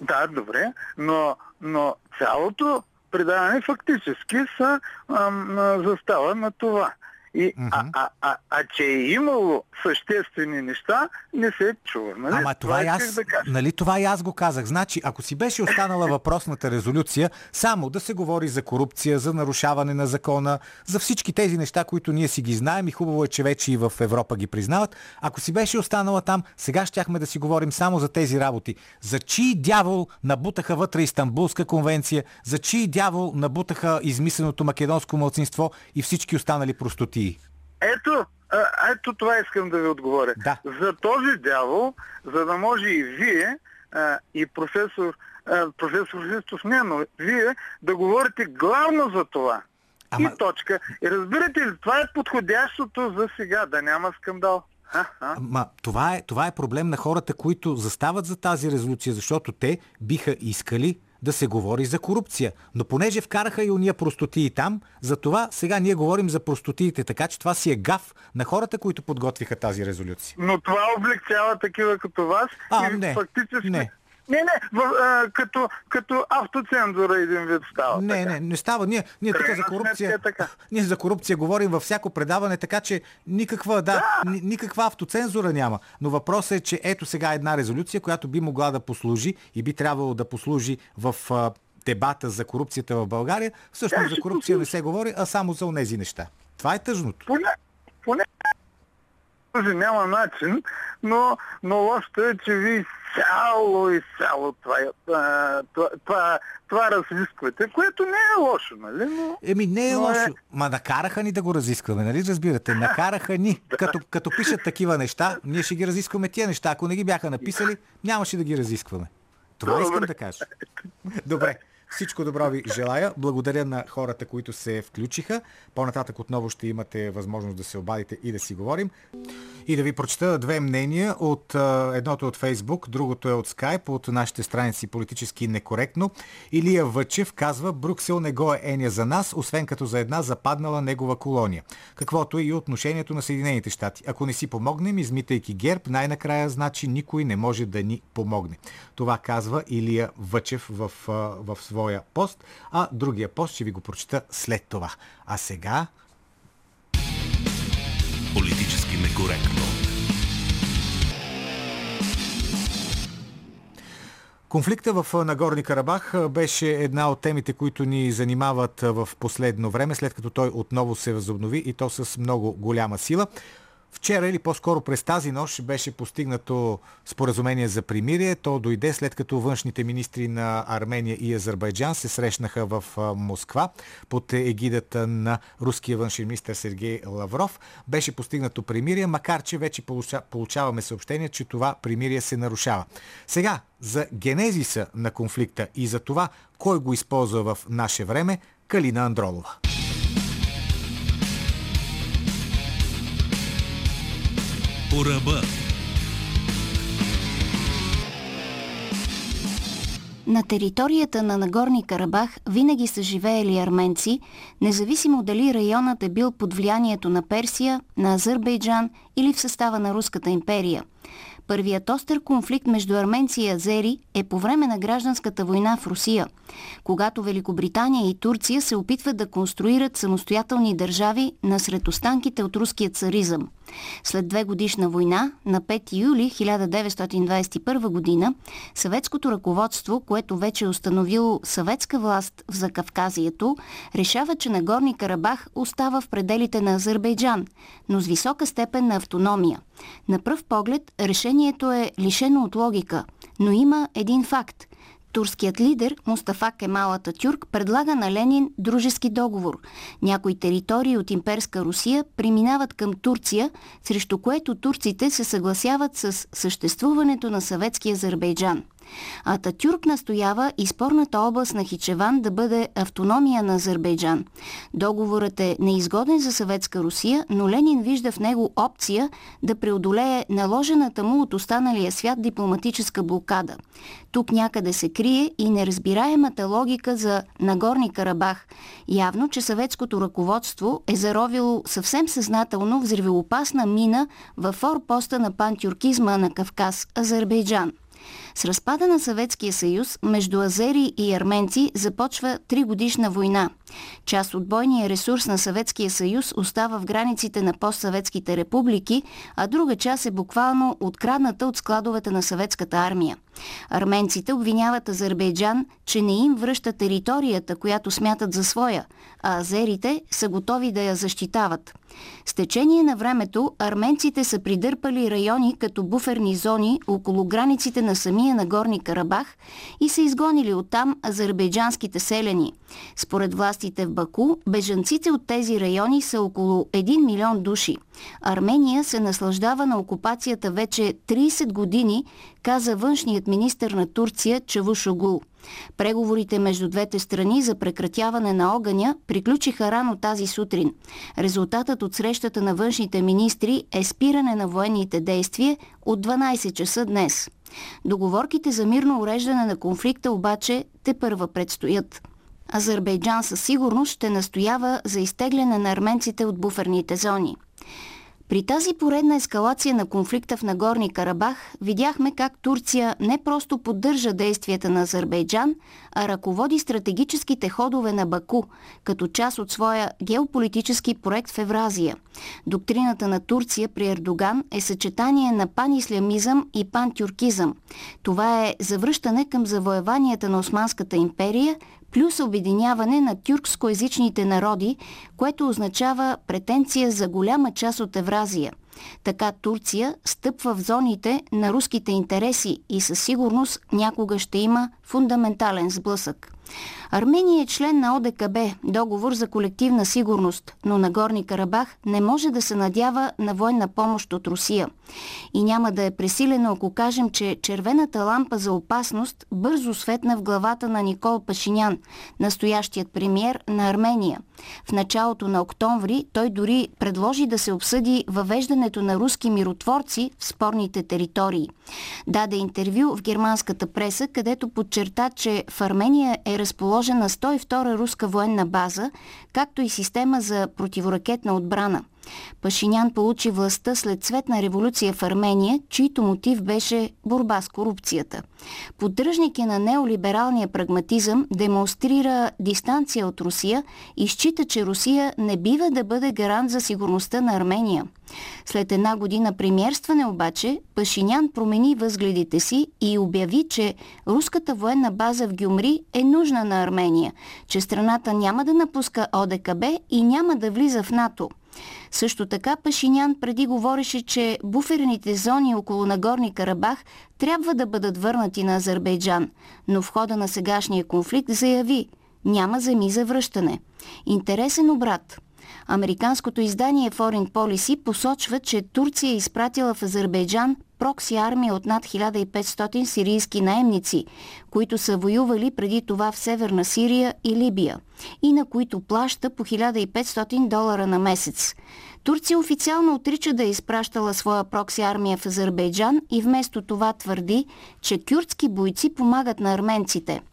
да, добре, но, но цялото предаване фактически са ам, застава на това. И, а, а, а, а, че е имало съществени неща, не се чува. Нали? Ама това и исках аз, да кажа. нали това и аз го казах. Значи, ако си беше останала въпросната резолюция, само да се говори за корупция, за нарушаване на закона, за всички тези неща, които ние си ги знаем и хубаво е, че вече и в Европа ги признават, ако си беше останала там, сега щяхме да си говорим само за тези работи. За чий дявол набутаха вътре Истанбулска конвенция, за чий дявол набутаха измисленото македонско мълцинство и всички останали простоти. Ето, а, ето това искам да ви отговоря. Да. За този дявол, за да може и вие, а, и професор, а, професор Христов, не, но вие да говорите главно за това. Ама- И точка. И разбирате ли, това е подходящото за сега, да няма скандал. Ма, това е, това е проблем на хората, които застават за тази резолюция, защото те биха искали да се говори за корупция. Но понеже вкараха и уния простотии там, затова сега ние говорим за простотиите, така че това си е гаф на хората, които подготвиха тази резолюция. Но това облегчава такива като вас. А, и не, фактически... не. Не, не, в, а, като, като автоцензура един вид става. Не, така. не, не става. Ние, ние тук за корупция. е така. Ние за корупция говорим във всяко предаване, така че никаква, да, ни- никаква автоцензура няма. Но въпросът е, че ето сега една резолюция, която би могла да послужи и би трябвало да послужи в а, дебата за корупцията в България. Всъщност за корупция не се говори, а само за онези неща. Това е тъжното. Поне, поне този няма начин, но, но лошото е, че ви цяло и цяло това, а, това, това, това разисквате, което не е лошо, нали? Но, Еми не е но лошо. Ма накараха ни да го разискваме, нали разбирате? Накараха ни. Като, като пишат такива неща, ние ще ги разискваме тия неща. Ако не ги бяха написали, нямаше да ги разискваме. Това искам Добре. да кажа. Добре. Всичко добро ви желая. Благодаря на хората, които се включиха. По-нататък отново ще имате възможност да се обадите и да си говорим. И да ви прочета две мнения. От едното от Фейсбук, другото е от Скайп, от нашите страници политически некоректно. Илия Въчев казва, Брюксел не го е еня за нас, освен като за една западнала негова колония. Каквото е и отношението на Съединените щати. Ако не си помогнем, измитайки герб, най-накрая значи никой не може да ни помогне. Това казва Илия Въчев в, в своя пост, а другия пост ще ви го прочета след това. А сега Политически некоректно. Конфликта в Нагорни Карабах беше една от темите, които ни занимават в последно време, след като той отново се възобнови и то с много голяма сила. Вчера или по-скоро през тази нощ беше постигнато споразумение за примирие. То дойде след като външните министри на Армения и Азербайджан се срещнаха в Москва под егидата на руския външен министр Сергей Лавров. Беше постигнато примирие, макар че вече получа- получаваме съобщение, че това примирие се нарушава. Сега за генезиса на конфликта и за това кой го използва в наше време, Калина Андролова. По ръба. На територията на Нагорни Карабах винаги са живеели арменци, независимо дали районът е бил под влиянието на Персия, на Азербайджан или в състава на Руската империя. Първият остър конфликт между арменци и азери е по време на гражданската война в Русия, когато Великобритания и Турция се опитват да конструират самостоятелни държави насред останките от руския царизъм. След две годишна война, на 5 юли 1921 година, съветското ръководство, което вече е установило съветска власт в Закавказието, решава, че Нагорни Карабах остава в пределите на Азербайджан, но с висока степен на автономия. На пръв поглед решението е лишено от логика, но има един факт. Турският лидер Мустафа Кемал Ататюрк предлага на Ленин дружески договор. Някои територии от имперска Русия преминават към Турция, срещу което турците се съгласяват с съществуването на съветски Азербайджан. Ататюрк настоява и спорната област на Хичеван да бъде автономия на Азербайджан. Договорът е неизгоден за съветска Русия, но Ленин вижда в него опция да преодолее наложената му от останалия свят дипломатическа блокада. Тук някъде се крие и неразбираемата логика за Нагорни Карабах. Явно, че съветското ръководство е заровило съвсем съзнателно взривоопасна мина във форпоста на пантюркизма на Кавказ, Азербайджан. С разпада на Съветския съюз между азери и арменци започва тригодишна война. Част от бойния ресурс на Съветския съюз остава в границите на постсъветските републики, а друга част е буквално открадната от складовете на съветската армия. Арменците обвиняват Азербайджан, че не им връща територията, която смятат за своя, а азерите са готови да я защитават. С течение на времето арменците са придърпали райони като буферни зони около границите на самия Нагорни Карабах и са изгонили оттам азербайджанските селени. Според властите в Баку, бежанците от тези райони са около 1 милион души. Армения се наслаждава на окупацията вече 30 години, каза външният министр на Турция Чавушогул. Преговорите между двете страни за прекратяване на огъня приключиха рано тази сутрин. Резултатът от срещата на външните министри е спиране на военните действия от 12 часа днес. Договорките за мирно уреждане на конфликта обаче те първа предстоят. Азербайджан със сигурност ще настоява за изтегляне на арменците от буферните зони. При тази поредна ескалация на конфликта в Нагорни Карабах видяхме как Турция не просто поддържа действията на Азербайджан, а ръководи стратегическите ходове на Баку, като част от своя геополитически проект в Евразия. Доктрината на Турция при Ердоган е съчетание на панислямизъм и пантюркизъм. Това е завръщане към завоеванията на Османската империя, плюс обединяване на тюркскоязичните народи, което означава претенция за голяма част от Евразия. Така Турция стъпва в зоните на руските интереси и със сигурност някога ще има фундаментален сблъсък. Армения е член на ОДКБ, договор за колективна сигурност, но Нагорни Карабах не може да се надява на военна помощ от Русия. И няма да е пресилено, ако кажем, че червената лампа за опасност бързо светна в главата на Никол Пашинян, настоящият премьер на Армения. В началото на октомври той дори предложи да се обсъди въвеждането на руски миротворци в спорните територии. Даде интервю в германската преса, където подчерта, че в Армения е разположена 102 руска военна база, както и система за противоракетна отбрана. Пашинян получи властта след цветна революция в Армения, чийто мотив беше борба с корупцията. Поддръжник е на неолибералния прагматизъм, демонстрира дистанция от Русия и счита, че Русия не бива да бъде гарант за сигурността на Армения. След една година премьерстване обаче, Пашинян промени възгледите си и обяви, че руската военна база в Гюмри е нужна на Армения, че страната няма да напуска ОДКБ и няма да влиза в НАТО – също така Пашинян преди говореше, че буферните зони около Нагорни Карабах трябва да бъдат върнати на Азербайджан, но в хода на сегашния конфликт заяви – няма земи за връщане. Интересен обрат – Американското издание Foreign Policy посочва, че Турция е изпратила в Азербайджан прокси армия от над 1500 сирийски наемници, които са воювали преди това в Северна Сирия и Либия и на които плаща по 1500 долара на месец. Турция официално отрича да е изпращала своя прокси армия в Азербайджан и вместо това твърди, че кюртски бойци помагат на арменците –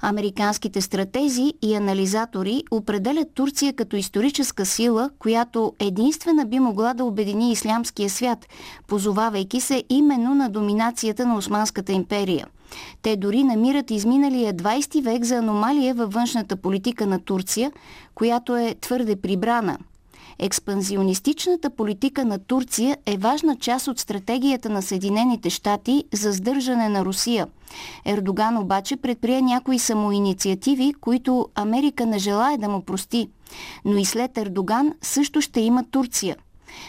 Американските стратези и анализатори определят Турция като историческа сила, която единствена би могла да обедини ислямския свят, позовавайки се именно на доминацията на Османската империя. Те дори намират изминалия 20 век за аномалия във външната политика на Турция, която е твърде прибрана – Експанзионистичната политика на Турция е важна част от стратегията на Съединените щати за сдържане на Русия. Ердоган обаче предприе някои самоинициативи, които Америка не желая да му прости. Но и след Ердоган също ще има Турция.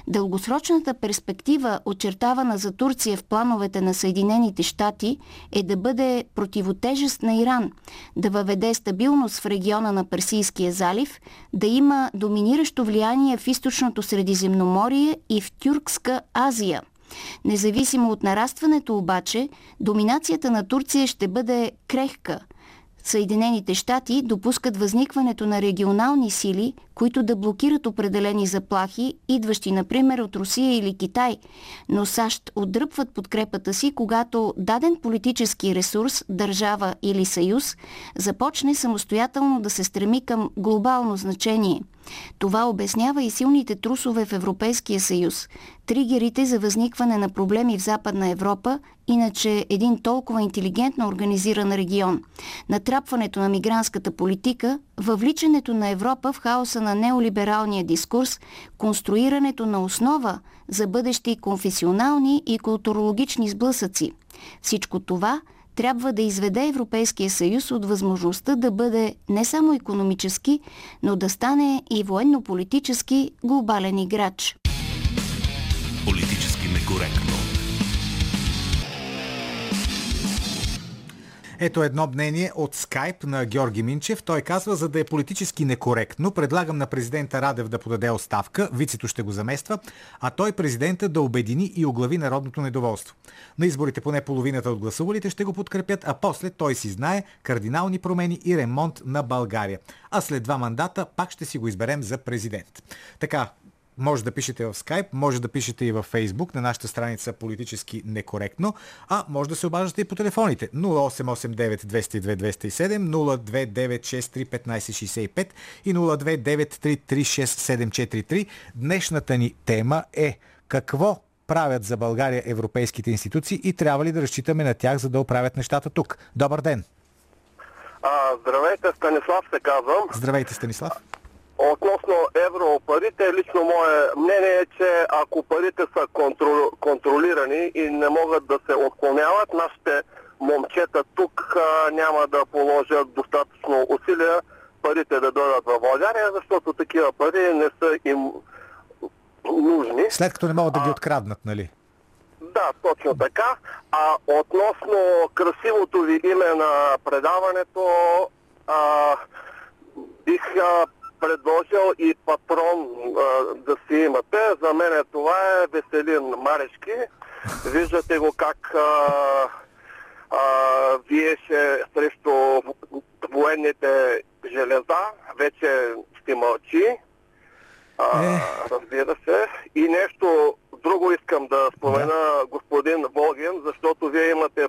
Дългосрочната перспектива, очертавана за Турция в плановете на Съединените щати, е да бъде противотежест на Иран, да въведе стабилност в региона на Персийския залив, да има доминиращо влияние в източното Средиземноморие и в Тюркска Азия – Независимо от нарастването обаче, доминацията на Турция ще бъде крехка – Съединените щати допускат възникването на регионални сили, които да блокират определени заплахи, идващи, например, от Русия или Китай, но САЩ отдръпват подкрепата си, когато даден политически ресурс, държава или съюз, започне самостоятелно да се стреми към глобално значение – това обяснява и силните трусове в Европейския съюз, тригерите за възникване на проблеми в Западна Европа, иначе един толкова интелигентно организиран регион, натрапването на мигрантската политика, въвличането на Европа в хаоса на неолибералния дискурс, конструирането на основа за бъдещи конфесионални и културологични сблъсъци. Всичко това – трябва да изведе Европейския съюз от възможността да бъде не само економически, но да стане и военно-политически глобален играч. Политически некоректно. Ето едно мнение от скайп на Георги Минчев. Той казва, за да е политически некоректно, предлагам на президента Радев да подаде оставка, вицето ще го замества, а той президента да обедини и оглави народното недоволство. На изборите поне половината от гласувалите ще го подкрепят, а после той си знае кардинални промени и ремонт на България. А след два мандата пак ще си го изберем за президент. Така, може да пишете в Skype, може да пишете и в Facebook на нашата страница политически некоректно, а може да се обаждате и по телефоните 0889 202 207, 029 1565 и 029 Днешната ни тема е какво правят за България европейските институции и трябва ли да разчитаме на тях, за да оправят нещата тук. Добър ден! А, здравейте, Станислав се казвам. Здравейте, Станислав. Относно европарите, лично мое мнение е, че ако парите са контрол, контролирани и не могат да се отклоняват, нашите момчета тук а, няма да положат достатъчно усилия парите да дойдат в България, защото такива пари не са им нужни. След като не могат да ги откраднат, нали? Да, точно така. А относно красивото ви име на предаването, а, бих а, предложил и патрон а, да си имате. За мен това е Веселин Марешки. Виждате го как а, а, виеше срещу военните железа. Вече ще мълчи. А, е. Разбира се. И нещо друго искам да спомена да. господин Волгин, защото вие имате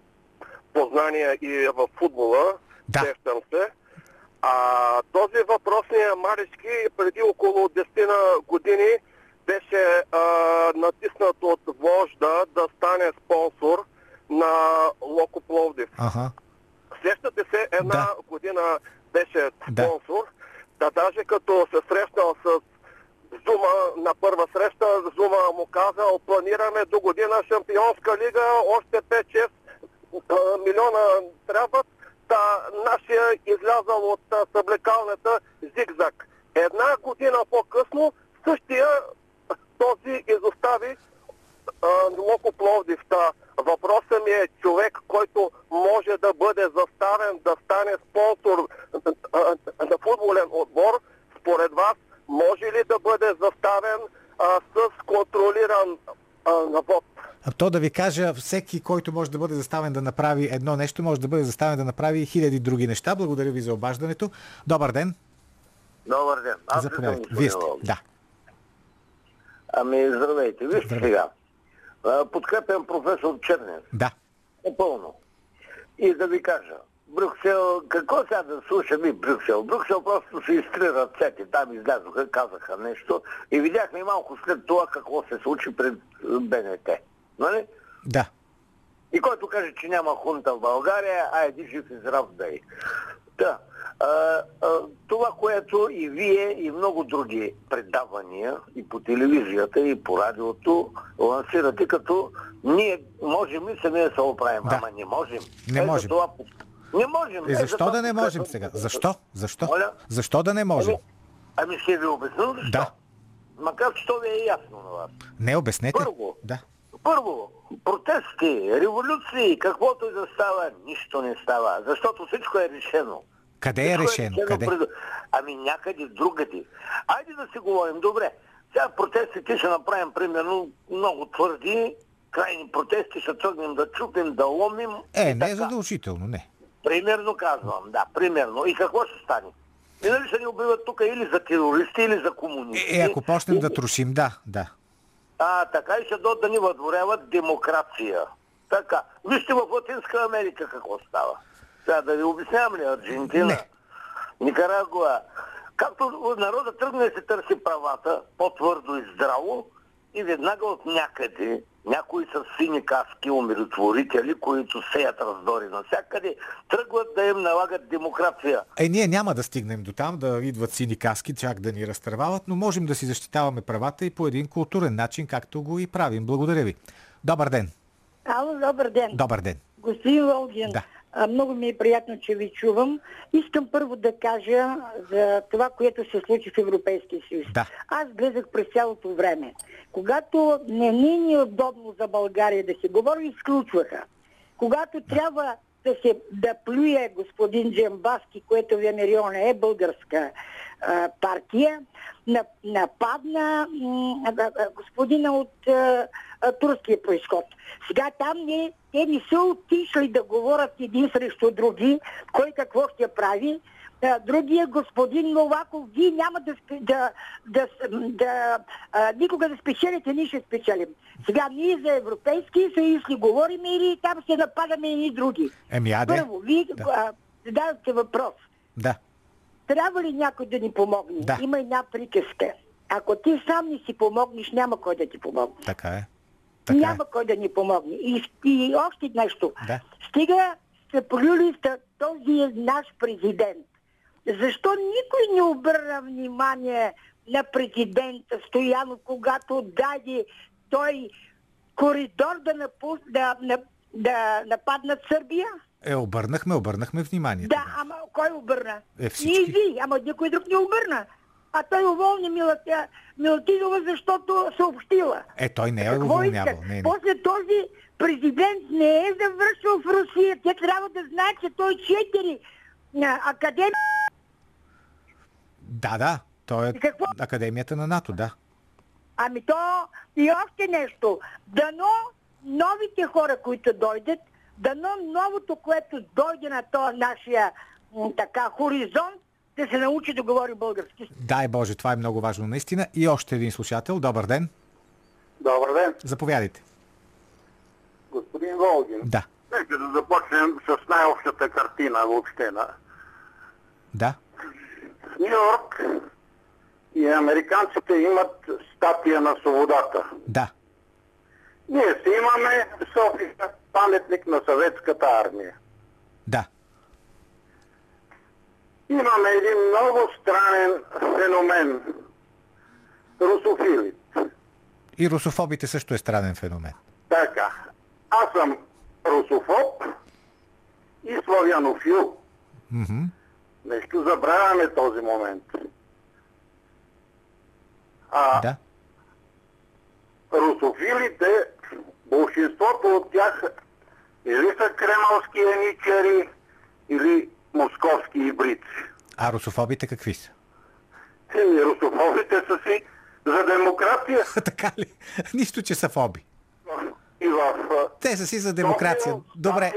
познания и в футбола. Да. Сещам се. А този въпросния Маришки преди около 10 на години беше а, натиснат от вожда да стане спонсор на Локо Пловдив. Ага. Сещате се, една да. година беше спонсор, да. да даже като се срещнал с Зума на първа среща, Зума му казал, планираме до година шампионска лига, още 5-6 милиона трябват та, нашия излязал от а, съблекалната зигзаг. Една година по-късно същия този изостави а, Локо Пловдив. Въпросът ми е човек, който може да бъде заставен да стане спонсор а, на футболен отбор, според вас може ли да бъде заставен а, с контролиран а, вод? А то да ви кажа, всеки, който може да бъде заставен да направи едно нещо, може да бъде заставен да направи хиляди други неща. Благодаря ви за обаждането. Добър ден. Добър ден. Аз Заповядайте. Вие сте. Да. Ами, здравейте. Вижте Здравей. сега. Подкрепям професор Чернев. Да. Напълно. И да ви кажа, Брюксел, какво сега да слушам и Брюксел? Брюксел просто се изтри ръцете, там излязоха, казаха нещо и видяхме малко след това какво се случи пред БНТ. Нали? Да. И който каже, че няма хунта в България, а еди жив и здрав да е. Да. А, а, това, което и вие, и много други предавания, и по телевизията, и по радиото, лансирате като ние можем ли сами да се оправим, Да. ама не можем. Не Е, можем. затова- Не можем. Е, Е, защо затова да не можем сега? Защо? Защо? Моля? Защо да не можем? Ами, ами ще ви обясня защо. Да. Макар че то ви е ясно на вас. Не, обяснете. Първо. Да. Първо, протести, революции, каквото и да става, нищо не става, защото всичко е решено. Къде е Всичко решено? Къде? пред- Ами някъде другаде. Айде да си говорим. Добре, сега протестите ще направим примерно много твърди, крайни протести, ще тръгнем да чупим, да ломим. Е, и не е задължително, не. Примерно казвам, да, примерно. И какво ще стане? И нали ще ни убиват тук или за терористи, или за комунисти. Е, ако почнем да Или- трошим, да, да. А, така и ще дойдат да ни въдворяват демокрация. Така. Вижте в Латинска Америка какво става. Сега да ви обяснявам ли Аржентина? Не. Никарагуа. Както народа тръгне да се търси правата по-твърдо и здраво и веднага от някъде някои с сини каски умиротворители, които сеят раздори навсякъде, тръгват да им налагат демокрация. Е, ние няма да стигнем до там да идват сини каски, чак да ни разтървават, но можем да си защитаваме правата и по един културен начин, както го и правим. Благодаря ви. Добър ден. Ало, добър ден. Добър ден. Господин Волгин, Да. Много ми е приятно, че ви чувам. Искам първо да кажа за това, което се случи в Европейския съюз. Да. Аз гледах през цялото време. Когато не ни е удобно за България да се говори, изключваха. Когато трябва да се да плюе господин Джамбаски, което Венерион е българска а, партия, нападна господина от а, а, турския происход. Сега там не, те не са отишли да говорят един срещу други, кой какво ще прави, другия господин Новаков, вие няма да, да, да, да а, никога да спечелите, ние ще спечелим. Сега ние за Европейския съюз ли говорим или там се нападаме и други? Еми, аде. Първо, вие да. задавате въпрос. Да. Трябва ли някой да ни помогне? Да. Има една приказка. Ако ти сам не си помогнеш, няма кой да ти помогне. Така е. Така няма е. кой да ни помогне. И, и още нещо. Да. Стига сте полюли този наш президент. Защо никой не обърна внимание на президента Стоянов, когато даде той коридор да, напус... да, да, да нападнат Сърбия? Е, обърнахме, обърнахме внимание. Да, ама кой обърна? Е, всички. Ние ви, ама никой друг не обърна. А той уволни Милатя, Милатидова, защото съобщила. Е, той не е Какво уволнявал. Не, не. После този президент не е завършил в Русия. Те трябва да знаят, че той четири на академия Да, да. Той е И какво? Академията на НАТО, да. Ами то и още нещо. Дано новите хора, които дойдат, дано новото, което дойде на този нашия така хоризонт, да се научи да говори български. Дай Боже, това е много важно наистина. И още един слушател. Добър ден. Добър ден, Заповядайте. господин Волгин. Да. Нека да започнем с най-общата картина въобще. На. Да. В Нью Йорк и американците имат статия на свободата. Да. Ние си имаме София паметник на съветската армия. Да. Имаме един много странен феномен. Русофилите. И русофобите също е странен феномен. Така. Аз съм русофоб и славянофил. Мгм. Нещо забравяме този момент. А Да. русофилите, большинството от тях или са кремълски еничари, или московски ибрици. А русофобите какви са? Еми, русофобите са си за демокрация така ли? Нищо, че са фоби. И в Те са си за демокрация. София, Добре.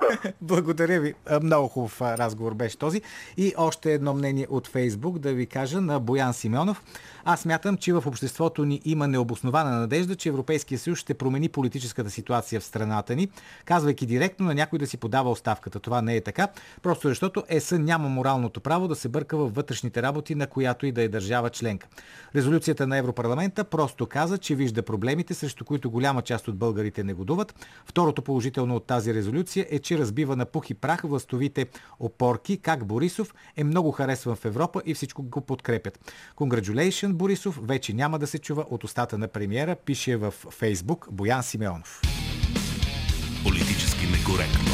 Благодаря ви. Много хубав разговор беше този. И още едно мнение от Фейсбук да ви кажа на Боян Симеонов. Аз мятам, че в обществото ни има необоснована надежда, че Европейския съюз ще промени политическата ситуация в страната ни, казвайки директно на някой да си подава оставката. Това не е така, просто защото ЕС няма моралното право да се бърка във вътрешните работи на която и да е държава членка. Резолюцията на Европарламента просто каза, че вижда проблемите, срещу които голяма част от българите негодуват. Второто положително от тази резолюция е, че разбива на пух и прах властовите опорки, как Борисов е много харесван в Европа и всичко го подкрепят. Congratulations, Борисов, вече няма да се чува от устата на премиера, пише в Фейсбук Боян Симеонов. Политически некоректно.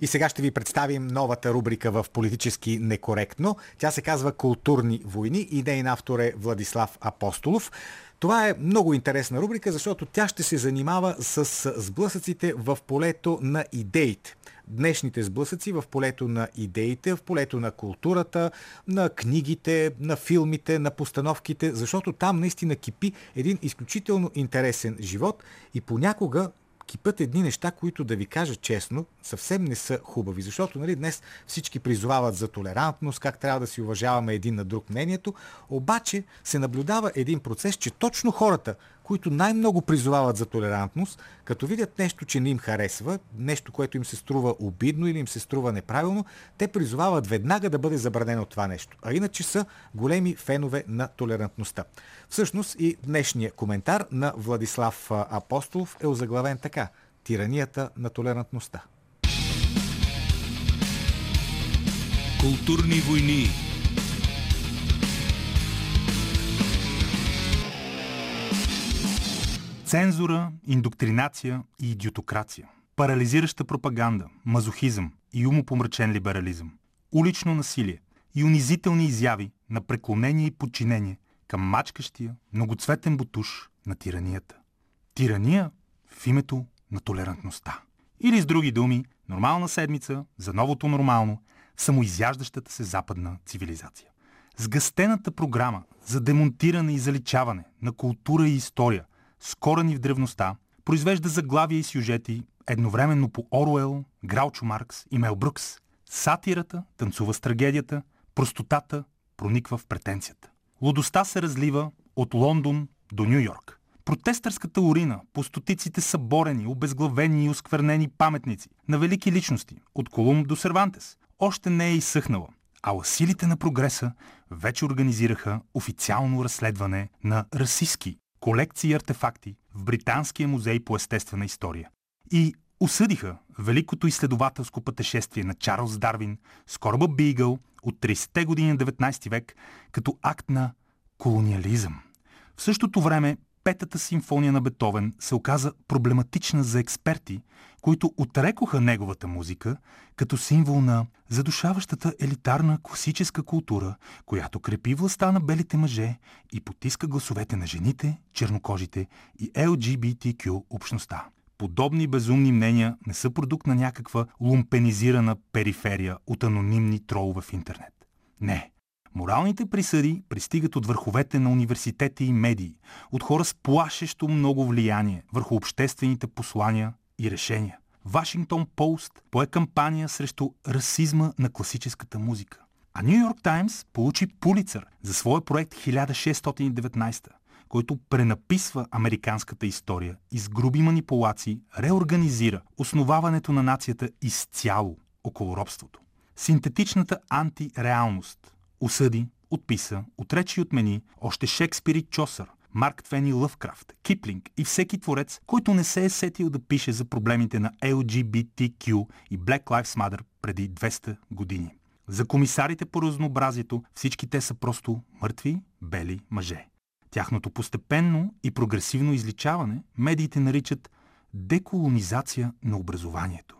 И сега ще ви представим новата рубрика в Политически некоректно. Тя се казва Културни войни и нейн автор е Владислав Апостолов. Това е много интересна рубрика, защото тя ще се занимава с сблъсъците в полето на идеите. Днешните сблъсъци в полето на идеите, в полето на културата, на книгите, на филмите, на постановките, защото там наистина кипи един изключително интересен живот и понякога кипят едни неща, които да ви кажа честно, съвсем не са хубави. Защото нали, днес всички призовават за толерантност, как трябва да си уважаваме един на друг мнението, обаче се наблюдава един процес, че точно хората, които най-много призовават за толерантност, като видят нещо, че не им харесва, нещо, което им се струва обидно или им се струва неправилно, те призовават веднага да бъде забранено това нещо. А иначе са големи фенове на толерантността. Всъщност и днешния коментар на Владислав Апостолов е озаглавен така – Тиранията на толерантността. Културни войни. Цензура, индоктринация и идиотокрация. Парализираща пропаганда, мазохизъм и умопомрачен либерализъм. Улично насилие и унизителни изяви на преклонение и подчинение към мачкащия, многоцветен бутуш на тиранията. Тирания в името на толерантността. Или с други думи, нормална седмица за новото нормално самоизяждащата се западна цивилизация. Сгъстената програма за демонтиране и заличаване на култура и история с корени в древността произвежда заглавия и сюжети едновременно по Оруел, Граучо Маркс и Мел Брукс. Сатирата танцува с трагедията, простотата прониква в претенцията. Лудостта се разлива от Лондон до Нью Йорк. Протестърската урина по стотиците съборени, обезглавени и осквернени паметници на велики личности, от Колумб до Сервантес, още не е изсъхнала, а силите на прогреса вече организираха официално разследване на расистски колекции артефакти в Британския музей по естествена история и осъдиха великото изследователско пътешествие на Чарлз Дарвин с кораба Бигъл от 30-те години на 19 век като акт на колониализъм. В същото време Петата симфония на Бетовен се оказа проблематична за експерти, които отрекоха неговата музика като символ на задушаващата елитарна класическа култура, която крепи властта на белите мъже и потиска гласовете на жените, чернокожите и LGBTQ общността. Подобни безумни мнения не са продукт на някаква лумпенизирана периферия от анонимни тролове в интернет. Не. Моралните присъди пристигат от върховете на университети и медии, от хора с плашещо много влияние върху обществените послания и решения. Вашингтон Пост пое кампания срещу расизма на класическата музика. А Нью Йорк Таймс получи Пулицър за своя проект 1619, който пренаписва американската история и с груби манипулации реорганизира основаването на нацията изцяло около робството. Синтетичната антиреалност осъди, отписа, отречи и отмени още Шекспир и Чосър, Марк Твен и Лъвкрафт, Киплинг и всеки творец, който не се е сетил да пише за проблемите на LGBTQ и Black Lives Matter преди 200 години. За комисарите по разнообразието всички те са просто мъртви, бели мъже. Тяхното постепенно и прогресивно изличаване медиите наричат деколонизация на образованието.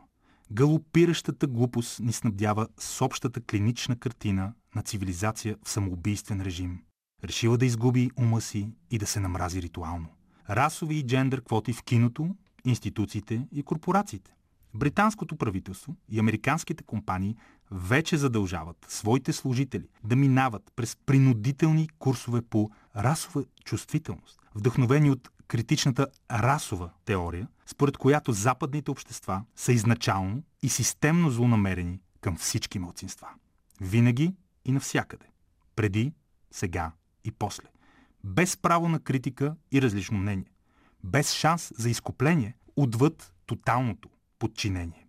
Галопиращата глупост ни снабдява с общата клинична картина на цивилизация в самоубийствен режим. Решила да изгуби ума си и да се намрази ритуално. Расови и джендър квоти в киното, институциите и корпорациите. Британското правителство и американските компании вече задължават своите служители да минават през принудителни курсове по расова чувствителност, вдъхновени от критичната расова теория, според която западните общества са изначално и системно злонамерени към всички мълцинства. Винаги и навсякъде. Преди, сега и после. Без право на критика и различно мнение. Без шанс за изкупление отвъд тоталното подчинение.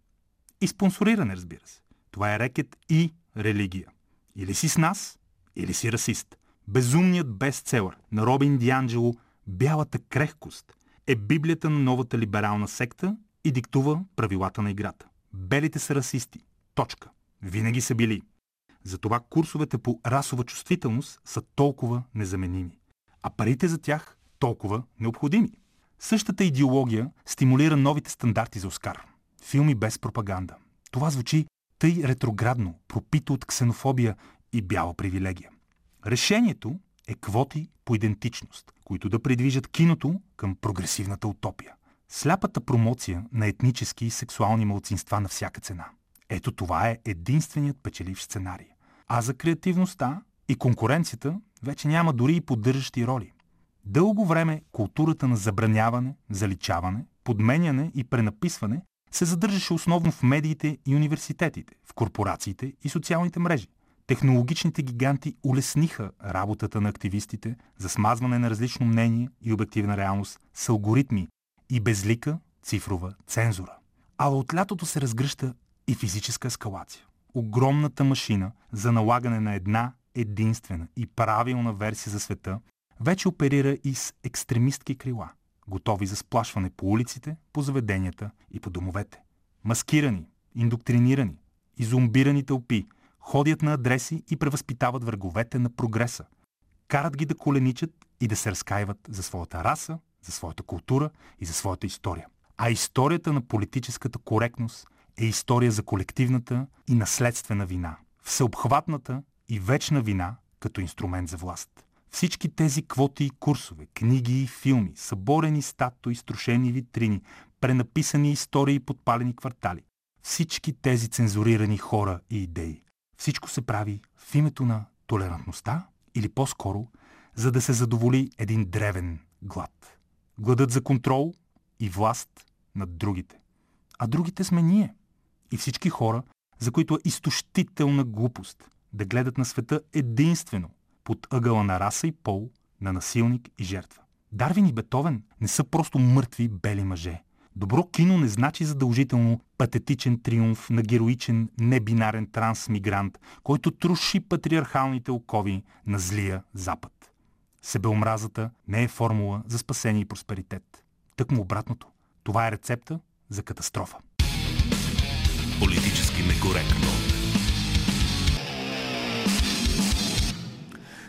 И спонсориране, разбира се. Това е рекет и религия. Или си с нас, или си расист. Безумният бестселър на Робин Дианджело «Бялата крехкост» е библията на новата либерална секта и диктува правилата на играта. Белите са расисти. Точка. Винаги са били. Затова курсовете по расова чувствителност са толкова незаменими, а парите за тях толкова необходими. Същата идеология стимулира новите стандарти за Оскар. Филми без пропаганда. Това звучи тъй ретроградно, пропито от ксенофобия и бяла привилегия. Решението е квоти по идентичност, които да придвижат киното към прогресивната утопия. Сляпата промоция на етнически и сексуални мълцинства на всяка цена. Ето това е единственият печеливш сценарий. А за креативността и конкуренцията вече няма дори и поддържащи роли. Дълго време културата на забраняване, заличаване, подменяне и пренаписване се задържаше основно в медиите и университетите, в корпорациите и социалните мрежи. Технологичните гиганти улесниха работата на активистите за смазване на различно мнение и обективна реалност с алгоритми и безлика цифрова цензура. А от лятото се разгръща и физическа ескалация. Огромната машина за налагане на една единствена и правилна версия за света вече оперира и с екстремистки крила, готови за сплашване по улиците, по заведенията и по домовете. Маскирани, индоктринирани, изумбирани тълпи ходят на адреси и превъзпитават враговете на прогреса. Карат ги да коленичат и да се разкаиват за своята раса, за своята култура и за своята история. А историята на политическата коректност е история за колективната и наследствена вина, всеобхватната и вечна вина като инструмент за власт. Всички тези квоти и курсове, книги и филми, съборени статуи, струшени витрини, пренаписани истории и подпалени квартали. Всички тези цензурирани хора и идеи. Всичко се прави в името на толерантността или по-скоро, за да се задоволи един древен глад. Гладът за контрол и власт над другите. А другите сме ние. И всички хора, за които е изтощителна глупост да гледат на света единствено под ъгъла на раса и пол, на насилник и жертва. Дарвин и Бетовен не са просто мъртви бели мъже. Добро кино не значи задължително патетичен триумф на героичен небинарен трансмигрант, който труши патриархалните окови на злия Запад. Себеомразата не е формула за спасение и просперитет. Тъкмо обратното. Това е рецепта за катастрофа. Политически некоректно.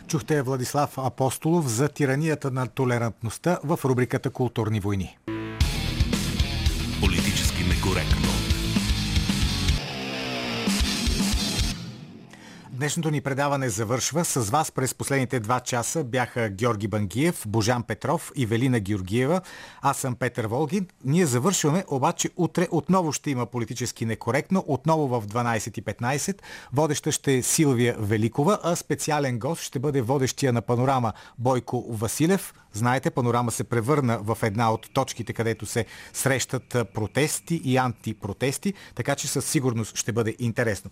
Чухте Владислав Апостолов за тиранията на толерантността в рубриката Културни войни. Политически некоректно. Днешното ни предаване завършва. С вас през последните два часа бяха Георги Бангиев, Божан Петров и Велина Георгиева. Аз съм Петър Волгин. Ние завършваме, обаче утре отново ще има политически некоректно, отново в 12.15. Водеща ще е Силвия Великова, а специален гост ще бъде водещия на панорама Бойко Василев. Знаете, панорама се превърна в една от точките, където се срещат протести и антипротести, така че със сигурност ще бъде интересно.